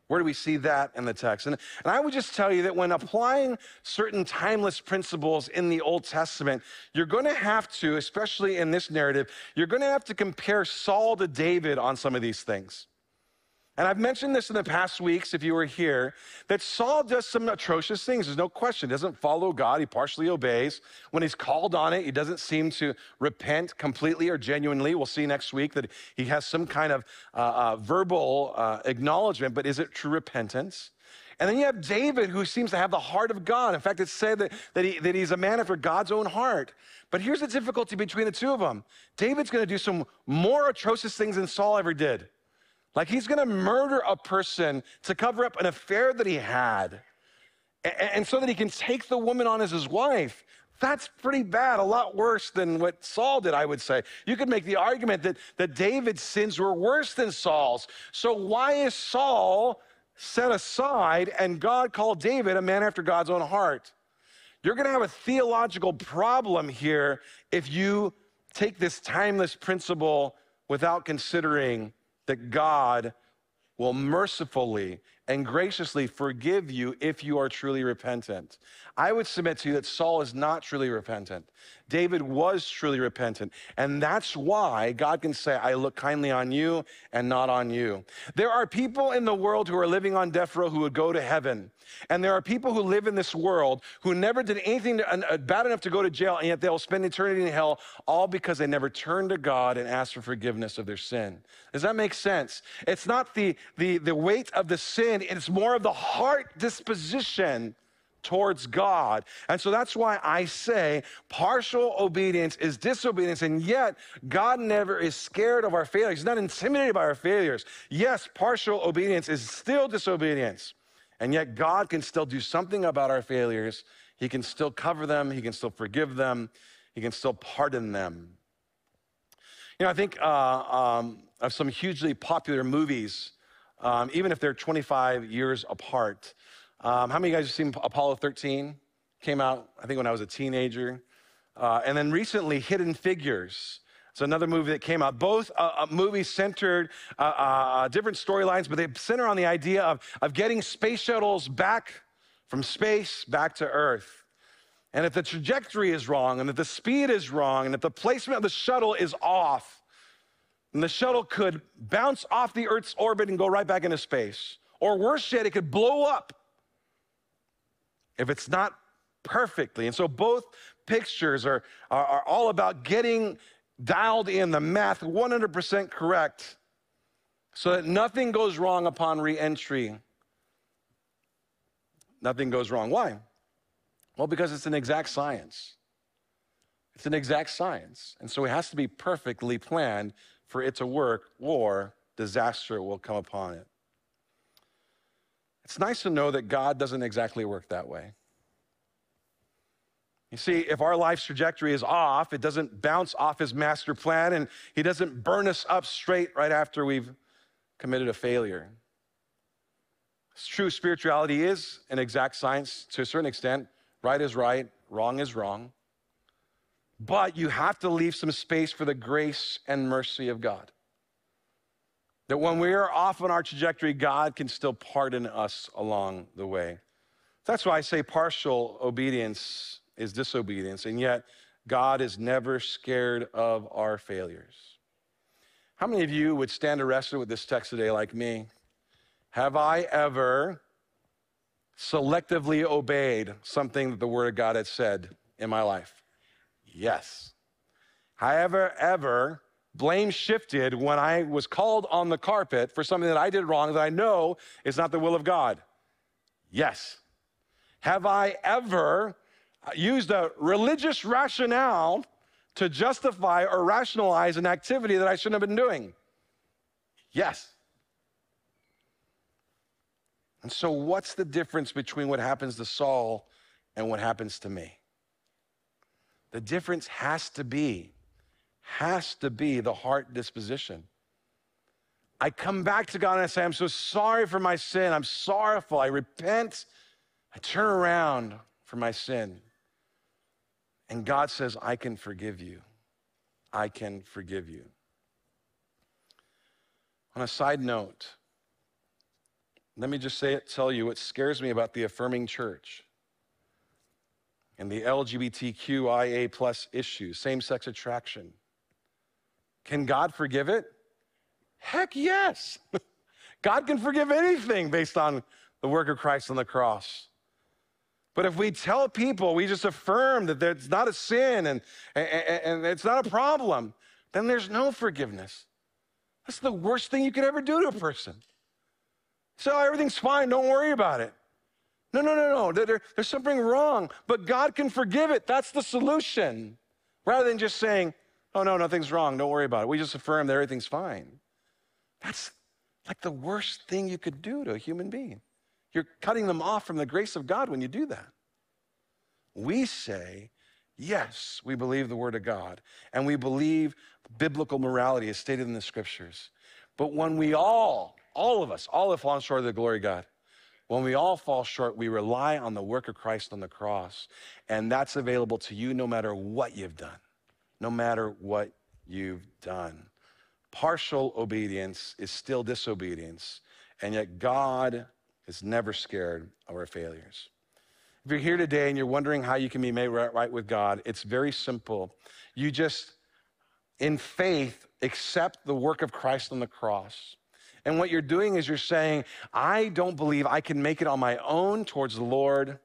S2: Where do we see that in the text? And, and I would just tell you that when applying certain timeless principles in the Old Testament, you're going to have to, especially in this narrative, you're going to have to compare Saul to David on some of these things. And I've mentioned this in the past weeks, if you were here, that Saul does some atrocious things. There's no question. He doesn't follow God, he partially obeys. When he's called on it, he doesn't seem to repent completely or genuinely. We'll see next week that he has some kind of uh, uh, verbal uh, acknowledgement, but is it true repentance? And then you have David, who seems to have the heart of God. In fact, it's said that, that, he, that he's a man after God's own heart. But here's the difficulty between the two of them David's going to do some more atrocious things than Saul ever did. Like he's gonna murder a person to cover up an affair that he had. And so that he can take the woman on as his wife. That's pretty bad, a lot worse than what Saul did, I would say. You could make the argument that, that David's sins were worse than Saul's. So why is Saul set aside and God called David a man after God's own heart? You're going to have a theological problem here if you take this timeless principle without considering that God will mercifully and graciously forgive you if you are truly repentant. I would submit to you that Saul is not truly repentant. David was truly repentant. And that's why God can say, I look kindly on you and not on you. There are people in the world who are living on death row who would go to heaven. And there are people who live in this world who never did anything to, uh, bad enough to go to jail, and yet they'll spend eternity in hell, all because they never turned to God and asked for forgiveness of their sin. Does that make sense? It's not the, the, the weight of the sin, it's more of the heart disposition towards God. And so that's why I say partial obedience is disobedience, and yet God never is scared of our failures. He's not intimidated by our failures. Yes, partial obedience is still disobedience, and yet God can still do something about our failures. He can still cover them, He can still forgive them, He can still pardon them. You know, I think uh, um, of some hugely popular movies, um, even if they're 25 years apart. Um, how many of you guys have seen Apollo 13? Came out, I think, when I was a teenager. Uh, and then recently, Hidden Figures. It's another movie that came out. Both uh, uh, movies centered uh, uh, different storylines, but they center on the idea of, of getting space shuttles back from space back to Earth. And if the trajectory is wrong, and if the speed is wrong, and if the placement of the shuttle is off, then the shuttle could bounce off the Earth's orbit and go right back into space. Or worse yet, it could blow up if it's not perfectly. And so both pictures are, are, are all about getting dialed in the math 100% correct so that nothing goes wrong upon reentry. Nothing goes wrong. Why? Well, because it's an exact science. It's an exact science. And so it has to be perfectly planned for it to work, or disaster will come upon it. It's nice to know that God doesn't exactly work that way. You see, if our life's trajectory is off, it doesn't bounce off his master plan and he doesn't burn us up straight right after we've committed a failure. It's true, spirituality is an exact science to a certain extent. Right is right, wrong is wrong. But you have to leave some space for the grace and mercy of God. That when we are off on our trajectory, God can still pardon us along the way. That's why I say partial obedience is disobedience, and yet God is never scared of our failures. How many of you would stand arrested with this text today, like me? Have I ever selectively obeyed something that the Word of God had said in my life? Yes. Have I ever blame shifted when I was called on the carpet for something that I did wrong that I know is not the will of God? Yes. Have I ever used a religious rationale to justify or rationalize an activity that I shouldn't have been doing? Yes. And so, what's the difference between what happens to Saul and what happens to me? The difference has to be, has to be the heart disposition. I come back to God and I say, I'm so sorry for my sin. I'm sorrowful. I repent. I turn around for my sin. And God says, I can forgive you. I can forgive you. On a side note, let me just say it, tell you what scares me about the affirming church and the LGBTQIA plus issue, same sex attraction. Can God forgive it? Heck yes. God can forgive anything based on the work of Christ on the cross. But if we tell people, we just affirm that it's not a sin and, and, and it's not a problem, then there's no forgiveness. That's the worst thing you could ever do to a person. So everything's fine, don't worry about it. No, no, no, no. There, there's something wrong, but God can forgive it. That's the solution. Rather than just saying, oh, no, nothing's wrong, don't worry about it. We just affirm that everything's fine. That's, like the worst thing you could do to a human being. You're cutting them off from the grace of God when you do that. We say, yes, we believe the Word of God, and we believe biblical morality is stated in the scriptures. But when we all, all of us, all have fallen short of the glory of God, when we all fall short, we rely on the work of Christ on the cross, and that's available to you no matter what you've done, no matter what you've done. Partial obedience is still disobedience, and yet God is never scared of our failures. If you're here today and you're wondering how you can be made right with God, it's very simple. You just, in faith, accept the work of Christ on the cross. And what you're doing is you're saying, I don't believe I can make it on my own towards the Lord.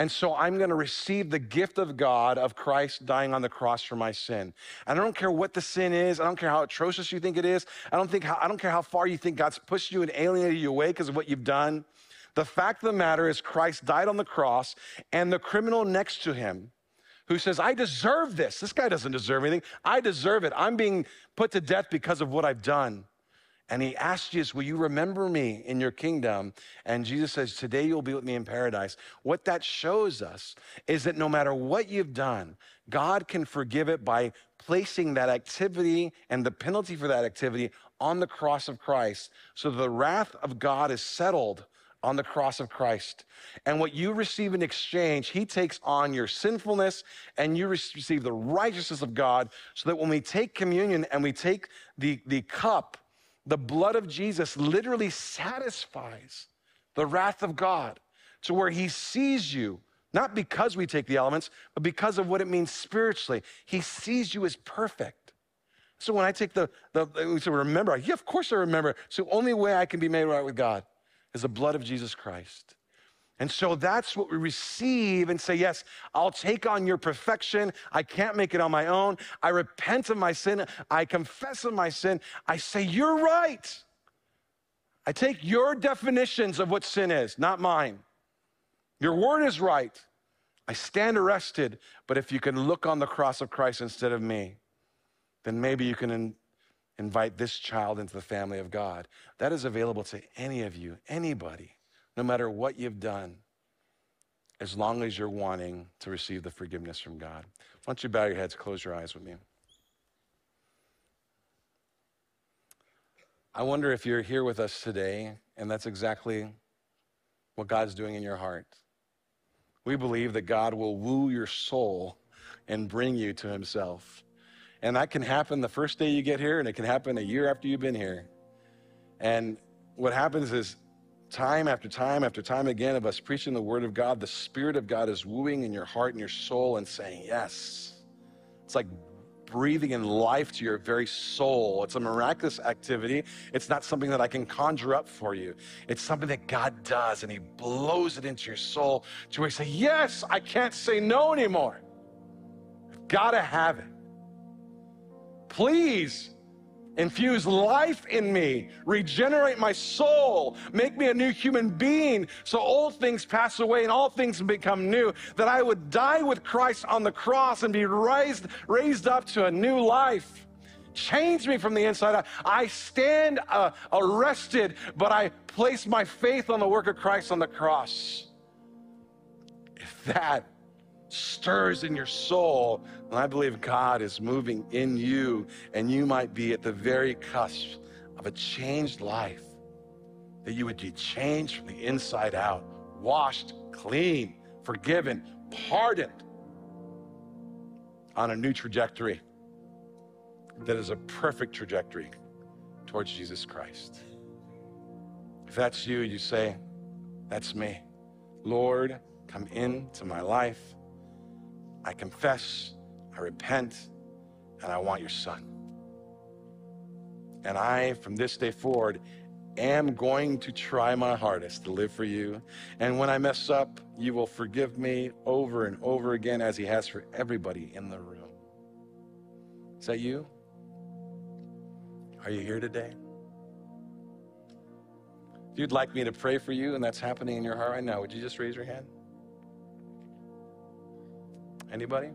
S2: And so I'm going to receive the gift of God of Christ dying on the cross for my sin. And I don't care what the sin is. I don't care how atrocious you think it is. I don't think how, I don't care how far you think God's pushed you and alienated you away because of what you've done. The fact of the matter is Christ died on the cross and the criminal next to him who says, I deserve this. This guy doesn't deserve anything. I deserve it. I'm being put to death because of what I've done. And he asked Jesus, Will you remember me in your kingdom? And Jesus says, Today you'll be with me in paradise. What that shows us is that no matter what you've done, God can forgive it by placing that activity and the penalty for that activity on the cross of Christ. So the wrath of God is settled on the cross of Christ. And what you receive in exchange, He takes on your sinfulness and you receive the righteousness of God so that when we take communion and we take the, the cup, the blood of Jesus literally satisfies the wrath of God to where He sees you. Not because we take the elements, but because of what it means spiritually. He sees you as perfect. So when I take the, the, so remember, yeah, of course I remember. So only way I can be made right with God is the blood of Jesus Christ. And so that's what we receive and say, Yes, I'll take on your perfection. I can't make it on my own. I repent of my sin. I confess of my sin. I say, You're right. I take your definitions of what sin is, not mine. Your word is right. I stand arrested, but if you can look on the cross of Christ instead of me, then maybe you can in, invite this child into the family of God. That is available to any of you, anybody no matter what you've done, as long as you're wanting to receive the forgiveness from God. Why don't you bow your heads, close your eyes with me? I wonder if you're here with us today, and that's exactly what God's doing in your heart. We believe that God will woo your soul and bring you to Himself. And that can happen the first day you get here, and it can happen a year after you've been here. And what happens is time after time after time again of us preaching the word of God, the Spirit of God is wooing in your heart and your soul and saying, Yes. It's like breathing in life to your very soul. It's a miraculous activity. It's not something that I can conjure up for you. It's something that God does, and He blows it into your soul to where you say, Yes, I can't say no anymore. I've got to have it. Please Infuse life in me, regenerate my soul, make me a new human being so old things pass away and all things become new. That I would die with Christ on the cross and be raised, raised up to a new life. Change me from the inside out. I stand uh, arrested, but I place my faith on the work of Christ on the cross. If that stirs in your soul, and I believe God is moving in you, and you might be at the very cusp of a changed life. That you would be changed from the inside out, washed, clean, forgiven, pardoned on a new trajectory that is a perfect trajectory towards Jesus Christ. If that's you, you say, That's me. Lord, come into my life. I confess, I repent, and I want your son. And I, from this day forward, am going to try my hardest to live for you. And when I mess up, you will forgive me over and over again, as He has for everybody in the room. Is that you? Are you here today? If you'd like me to pray for you and that's happening in your heart right now, would you just raise your hand? Anybody?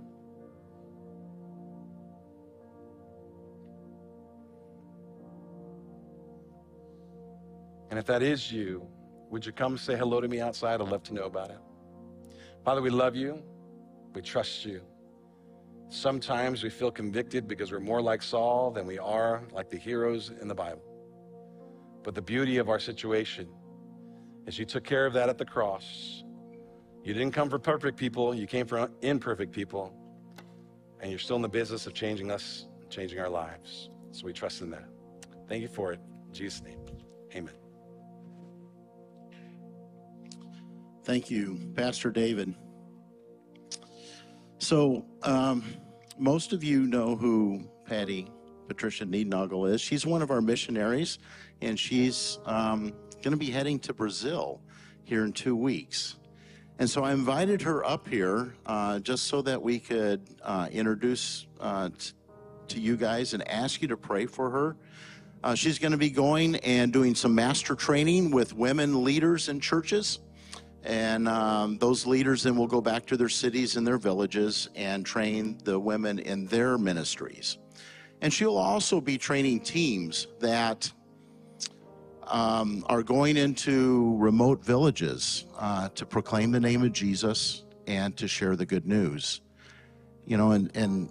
S2: And if that is you, would you come say hello to me outside? I'd love to know about it. Father, we love you. We trust you. Sometimes we feel convicted because we're more like Saul than we are like the heroes in the Bible. But the beauty of our situation is you took care of that at the cross. You didn't come for perfect people, you came for imperfect people. And you're still in the business of changing us, changing our lives. So we trust in that. Thank you for it. In Jesus' name, amen.
S6: Thank you, Pastor David. So, um, most of you know who Patty Patricia Neednoggle is. She's one of our missionaries, and she's um, going to be heading to Brazil here in two weeks. And so I invited her up here uh, just so that we could uh, introduce uh, t- to you guys and ask you to pray for her. Uh, she's going to be going and doing some master training with women leaders in churches. And um, those leaders then will go back to their cities and their villages and train the women in their ministries. And she'll also be training teams that um, are going into remote villages uh, to proclaim the name of Jesus and to share the good news. You know, and, and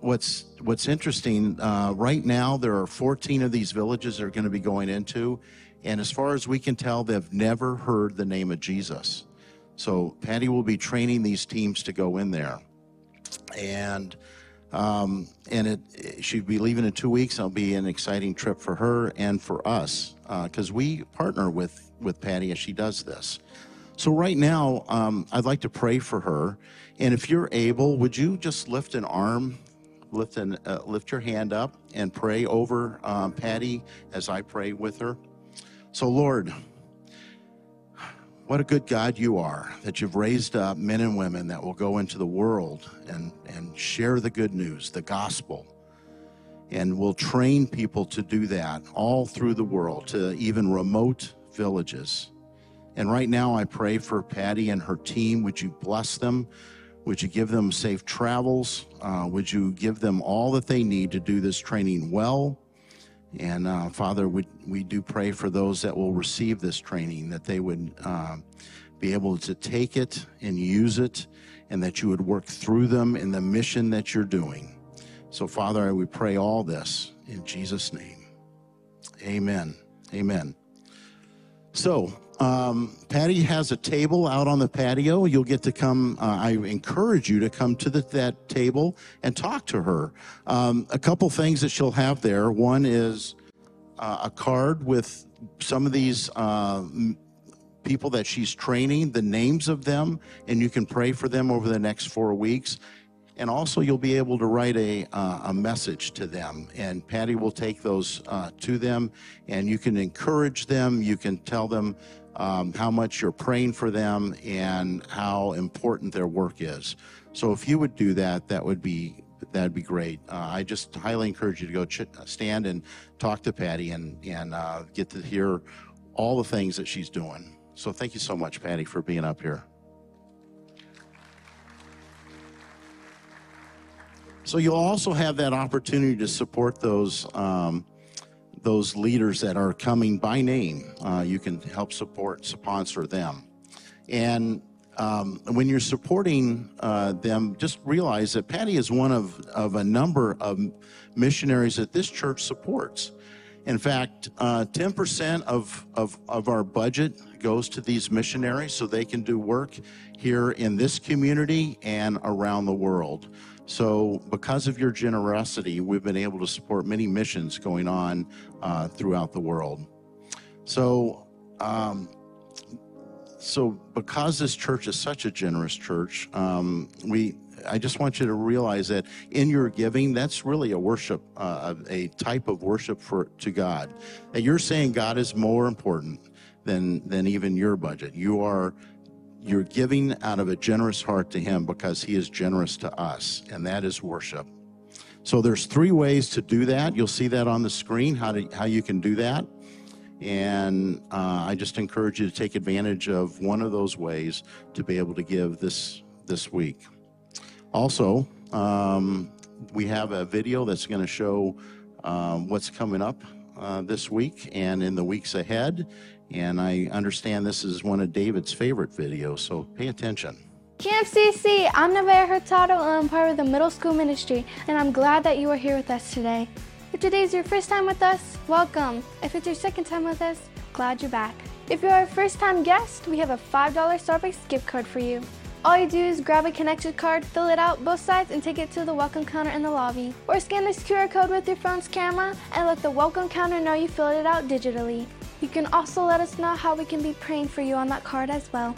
S6: what's what's interesting uh, right now, there are 14 of these villages they're going to be going into, and as far as we can tell, they've never heard the name of Jesus. So Patty will be training these teams to go in there, and um, and it she'll be leaving in two weeks. It'll be an exciting trip for her and for us because we partner with with Patty as she does this. So right now, um, I'd like to pray for her, and if you're able, would you just lift an arm, lift an uh, lift your hand up, and pray over um, Patty as I pray with her. So Lord. What a good God you are that you've raised up men and women that will go into the world and, and share the good news, the gospel. And we'll train people to do that all through the world, to even remote villages. And right now, I pray for Patty and her team. Would you bless them? Would you give them safe travels? Uh, would you give them all that they need to do this training well? And uh, Father, we, we do pray for those that will receive this training, that they would uh, be able to take it and use it, and that you would work through them in the mission that you're doing. So, Father, we pray all this in Jesus' name. Amen. Amen. So, um, Patty has a table out on the patio. You'll get to come. Uh, I encourage you to come to the, that table and talk to her. Um, a couple things that she'll have there. One is uh, a card with some of these uh, people that she's training, the names of them, and you can pray for them over the next four weeks. And also, you'll be able to write a, uh, a message to them, and Patty will take those uh, to them, and you can encourage them. You can tell them um, how much you're praying for them and how important their work is. So, if you would do that, that would be that'd be great. Uh, I just highly encourage you to go ch- stand and talk to Patty and and uh, get to hear all the things that she's doing. So, thank you so much, Patty, for being up here. So you'll also have that opportunity to support those um, those leaders that are coming by name. Uh, you can help support sponsor them, and um, when you're supporting uh, them, just realize that Patty is one of of a number of missionaries that this church supports. In fact, uh, 10% of, of, of our budget goes to these missionaries so they can do work here in this community and around the world. So, because of your generosity, we've been able to support many missions going on uh, throughout the world. So, um, so because this church is such a generous church, um, we I just want you to realize that in your giving, that's really a worship, uh, a type of worship for to God. That you're saying God is more important than than even your budget. You are you're giving out of a generous heart to him because he is generous to us and that is worship. So there's three ways to do that. You'll see that on the screen how, to, how you can do that. And uh, i just encourage you to take advantage of one of those ways to be able to give this this week. Also um, we have a video that's going to show um, what's coming up uh, this week and in the weeks ahead. And I understand this is one of David's favorite videos, so pay attention.
S7: Camp CC, I'm Nevaeh Hurtado and I'm part of the middle school ministry, and I'm glad that you are here with us today. If today's your first time with us, welcome. If it's your second time with us, glad you're back. If you're a first time guest, we have a $5 Starbucks gift card for you. All you do is grab a connected card, fill it out both sides, and take it to the welcome counter in the lobby. Or scan this QR code with your phone's camera and let the welcome counter know you filled it out digitally. You can also let us know how we can be praying for you on that card as well.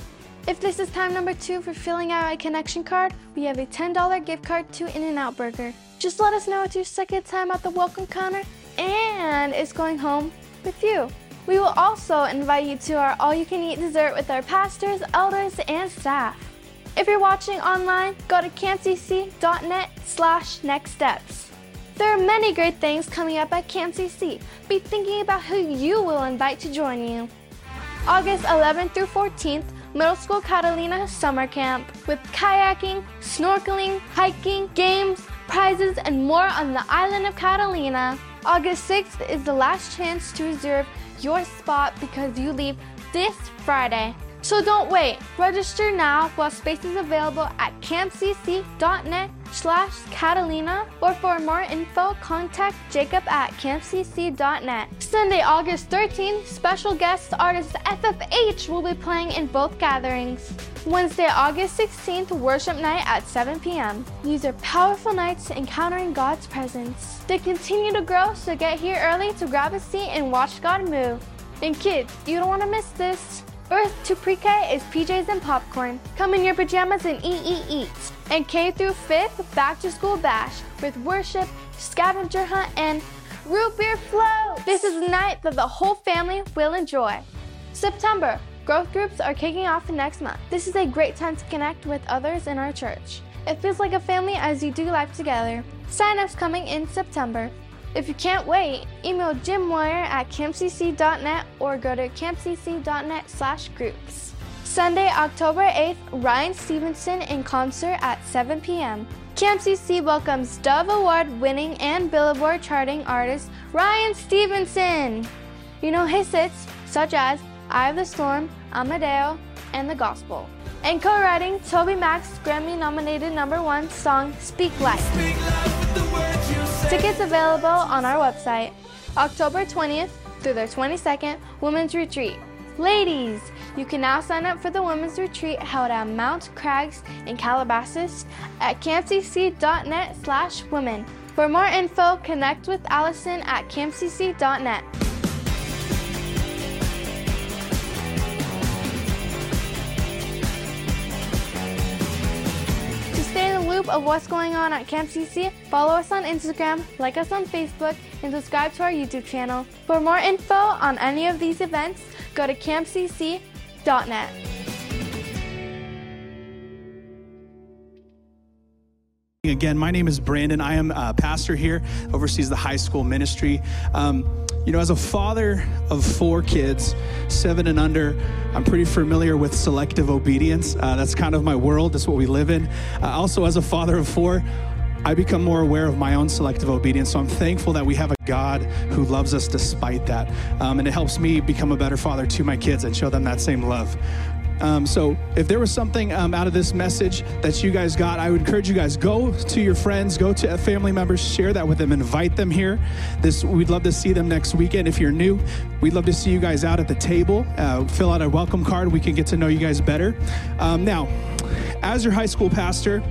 S7: If this is time number two for filling out a connection card, we have a $10 gift card to In N Out Burger. Just let us know it's your second time at the welcome counter and it's going home with you. We will also invite you to our all you can eat dessert with our pastors, elders, and staff. If you're watching online, go to campcc.net slash next steps. There are many great things coming up at Camp CC. Be thinking about who you will invite to join you. August 11th through 14th, Middle School Catalina Summer Camp with kayaking, snorkeling, hiking, games, prizes, and more on the island of Catalina. August 6th is the last chance to reserve your spot because you leave this Friday. So don't wait. Register now while space is available at campcc.net slash Catalina or for more info, contact Jacob at campcc.net. Sunday, August 13th, special guest artist FFH will be playing in both gatherings. Wednesday, August 16th, worship night at 7 p.m. These are powerful nights encountering God's presence. They continue to grow, so get here early to grab a seat and watch God move. And kids, you don't want to miss this. Earth to pre-K is PJs and popcorn. Come in your pajamas and eat, eat, eat. And K through 5th, back to school bash with worship, scavenger hunt, and root beer float. This is a night that the whole family will enjoy. September, growth groups are kicking off next month. This is a great time to connect with others in our church. It feels like a family as you do life together. Sign-ups coming in September. If you can't wait, email Jim Moyer at campcc.net or go to campcc.net slash groups. Sunday, October 8th, Ryan Stevenson in concert at 7 p.m. Camp CC welcomes Dove Award winning and Billboard charting artist Ryan Stevenson. You know his hits such as Eye of the Storm, Amadeo, and The Gospel. And co-writing TobyMac's Grammy-nominated number one song Speak Life. Tickets available on our website. October 20th through the 22nd, Women's Retreat. Ladies, you can now sign up for the Women's Retreat held at Mount Crags in Calabasas at campcc.net slash women. For more info, connect with Allison at campcc.net. loop of what's going on at Camp CC, follow us on Instagram, like us on Facebook, and subscribe to our YouTube channel. For more info on any of these events, go to campcc.net.
S3: Again, my name is Brandon. I am a pastor here, oversees the high school ministry. Um, you know, as a father of four kids, seven and under, I'm pretty familiar with selective obedience. Uh, that's kind of my world, that's what we live in. Uh, also, as a father of four, I become more aware of my own selective obedience. So I'm thankful that we have a God who loves us despite that. Um, and it helps me become a better father to my kids and show them that same love. Um, so if there was something um, out of this message that you guys got, I would encourage you guys go to your friends, go to family members, share that with them, invite them here. This we'd love to see them next weekend. If you're new, we'd love to see you guys out at the table. Uh, fill out a welcome card. We can get to know you guys better. Um, now, as your high school pastor.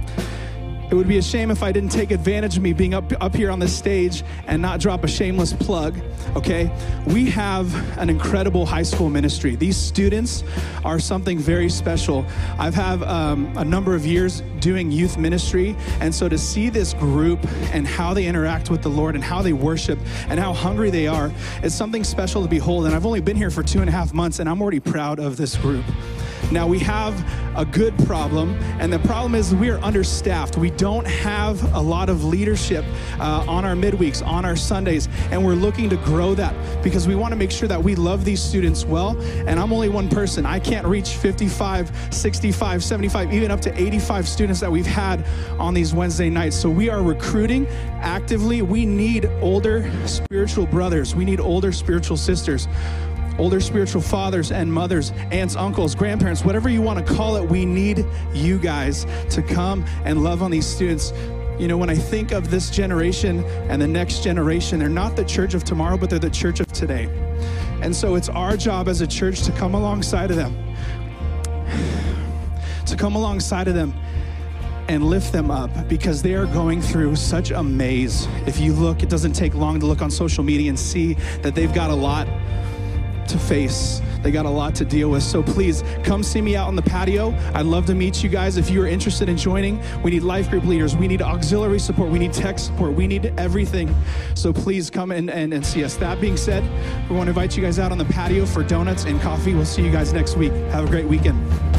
S3: It would be a shame if I didn't take advantage of me being up, up here on the stage and not drop a shameless plug, okay? We have an incredible high school ministry. These students are something very special. I've had um, a number of years doing youth ministry, and so to see this group and how they interact with the Lord and how they worship and how hungry they are, it's something special to behold. And I've only been here for two and a half months, and I'm already proud of this group. Now, we have a good problem, and the problem is we are understaffed. We don't have a lot of leadership uh, on our midweeks, on our Sundays, and we're looking to grow that because we want to make sure that we love these students well. And I'm only one person. I can't reach 55, 65, 75, even up to 85 students that we've had on these Wednesday nights. So we are recruiting actively. We need older spiritual brothers, we need older spiritual sisters older spiritual fathers and mothers, aunts, uncles, grandparents, whatever you want to call it, we need you guys to come and love on these students. You know, when I think of this generation and the next generation, they're not the church of tomorrow, but they're the church of today. And so it's our job as a church to come alongside of them, to come alongside of them and lift them up because they are going through such a maze. If you look, it doesn't take long to look on social media and see that they've got a lot to face. They got a lot to deal with. So please come see me out on the patio. I'd love to meet you guys if you are interested in joining. We need life group leaders. We need auxiliary support. We need tech support. We need everything. So please come in and, and see us. That being said, we want to invite you guys out on the patio for donuts and coffee. We'll see you guys next week. Have a great weekend.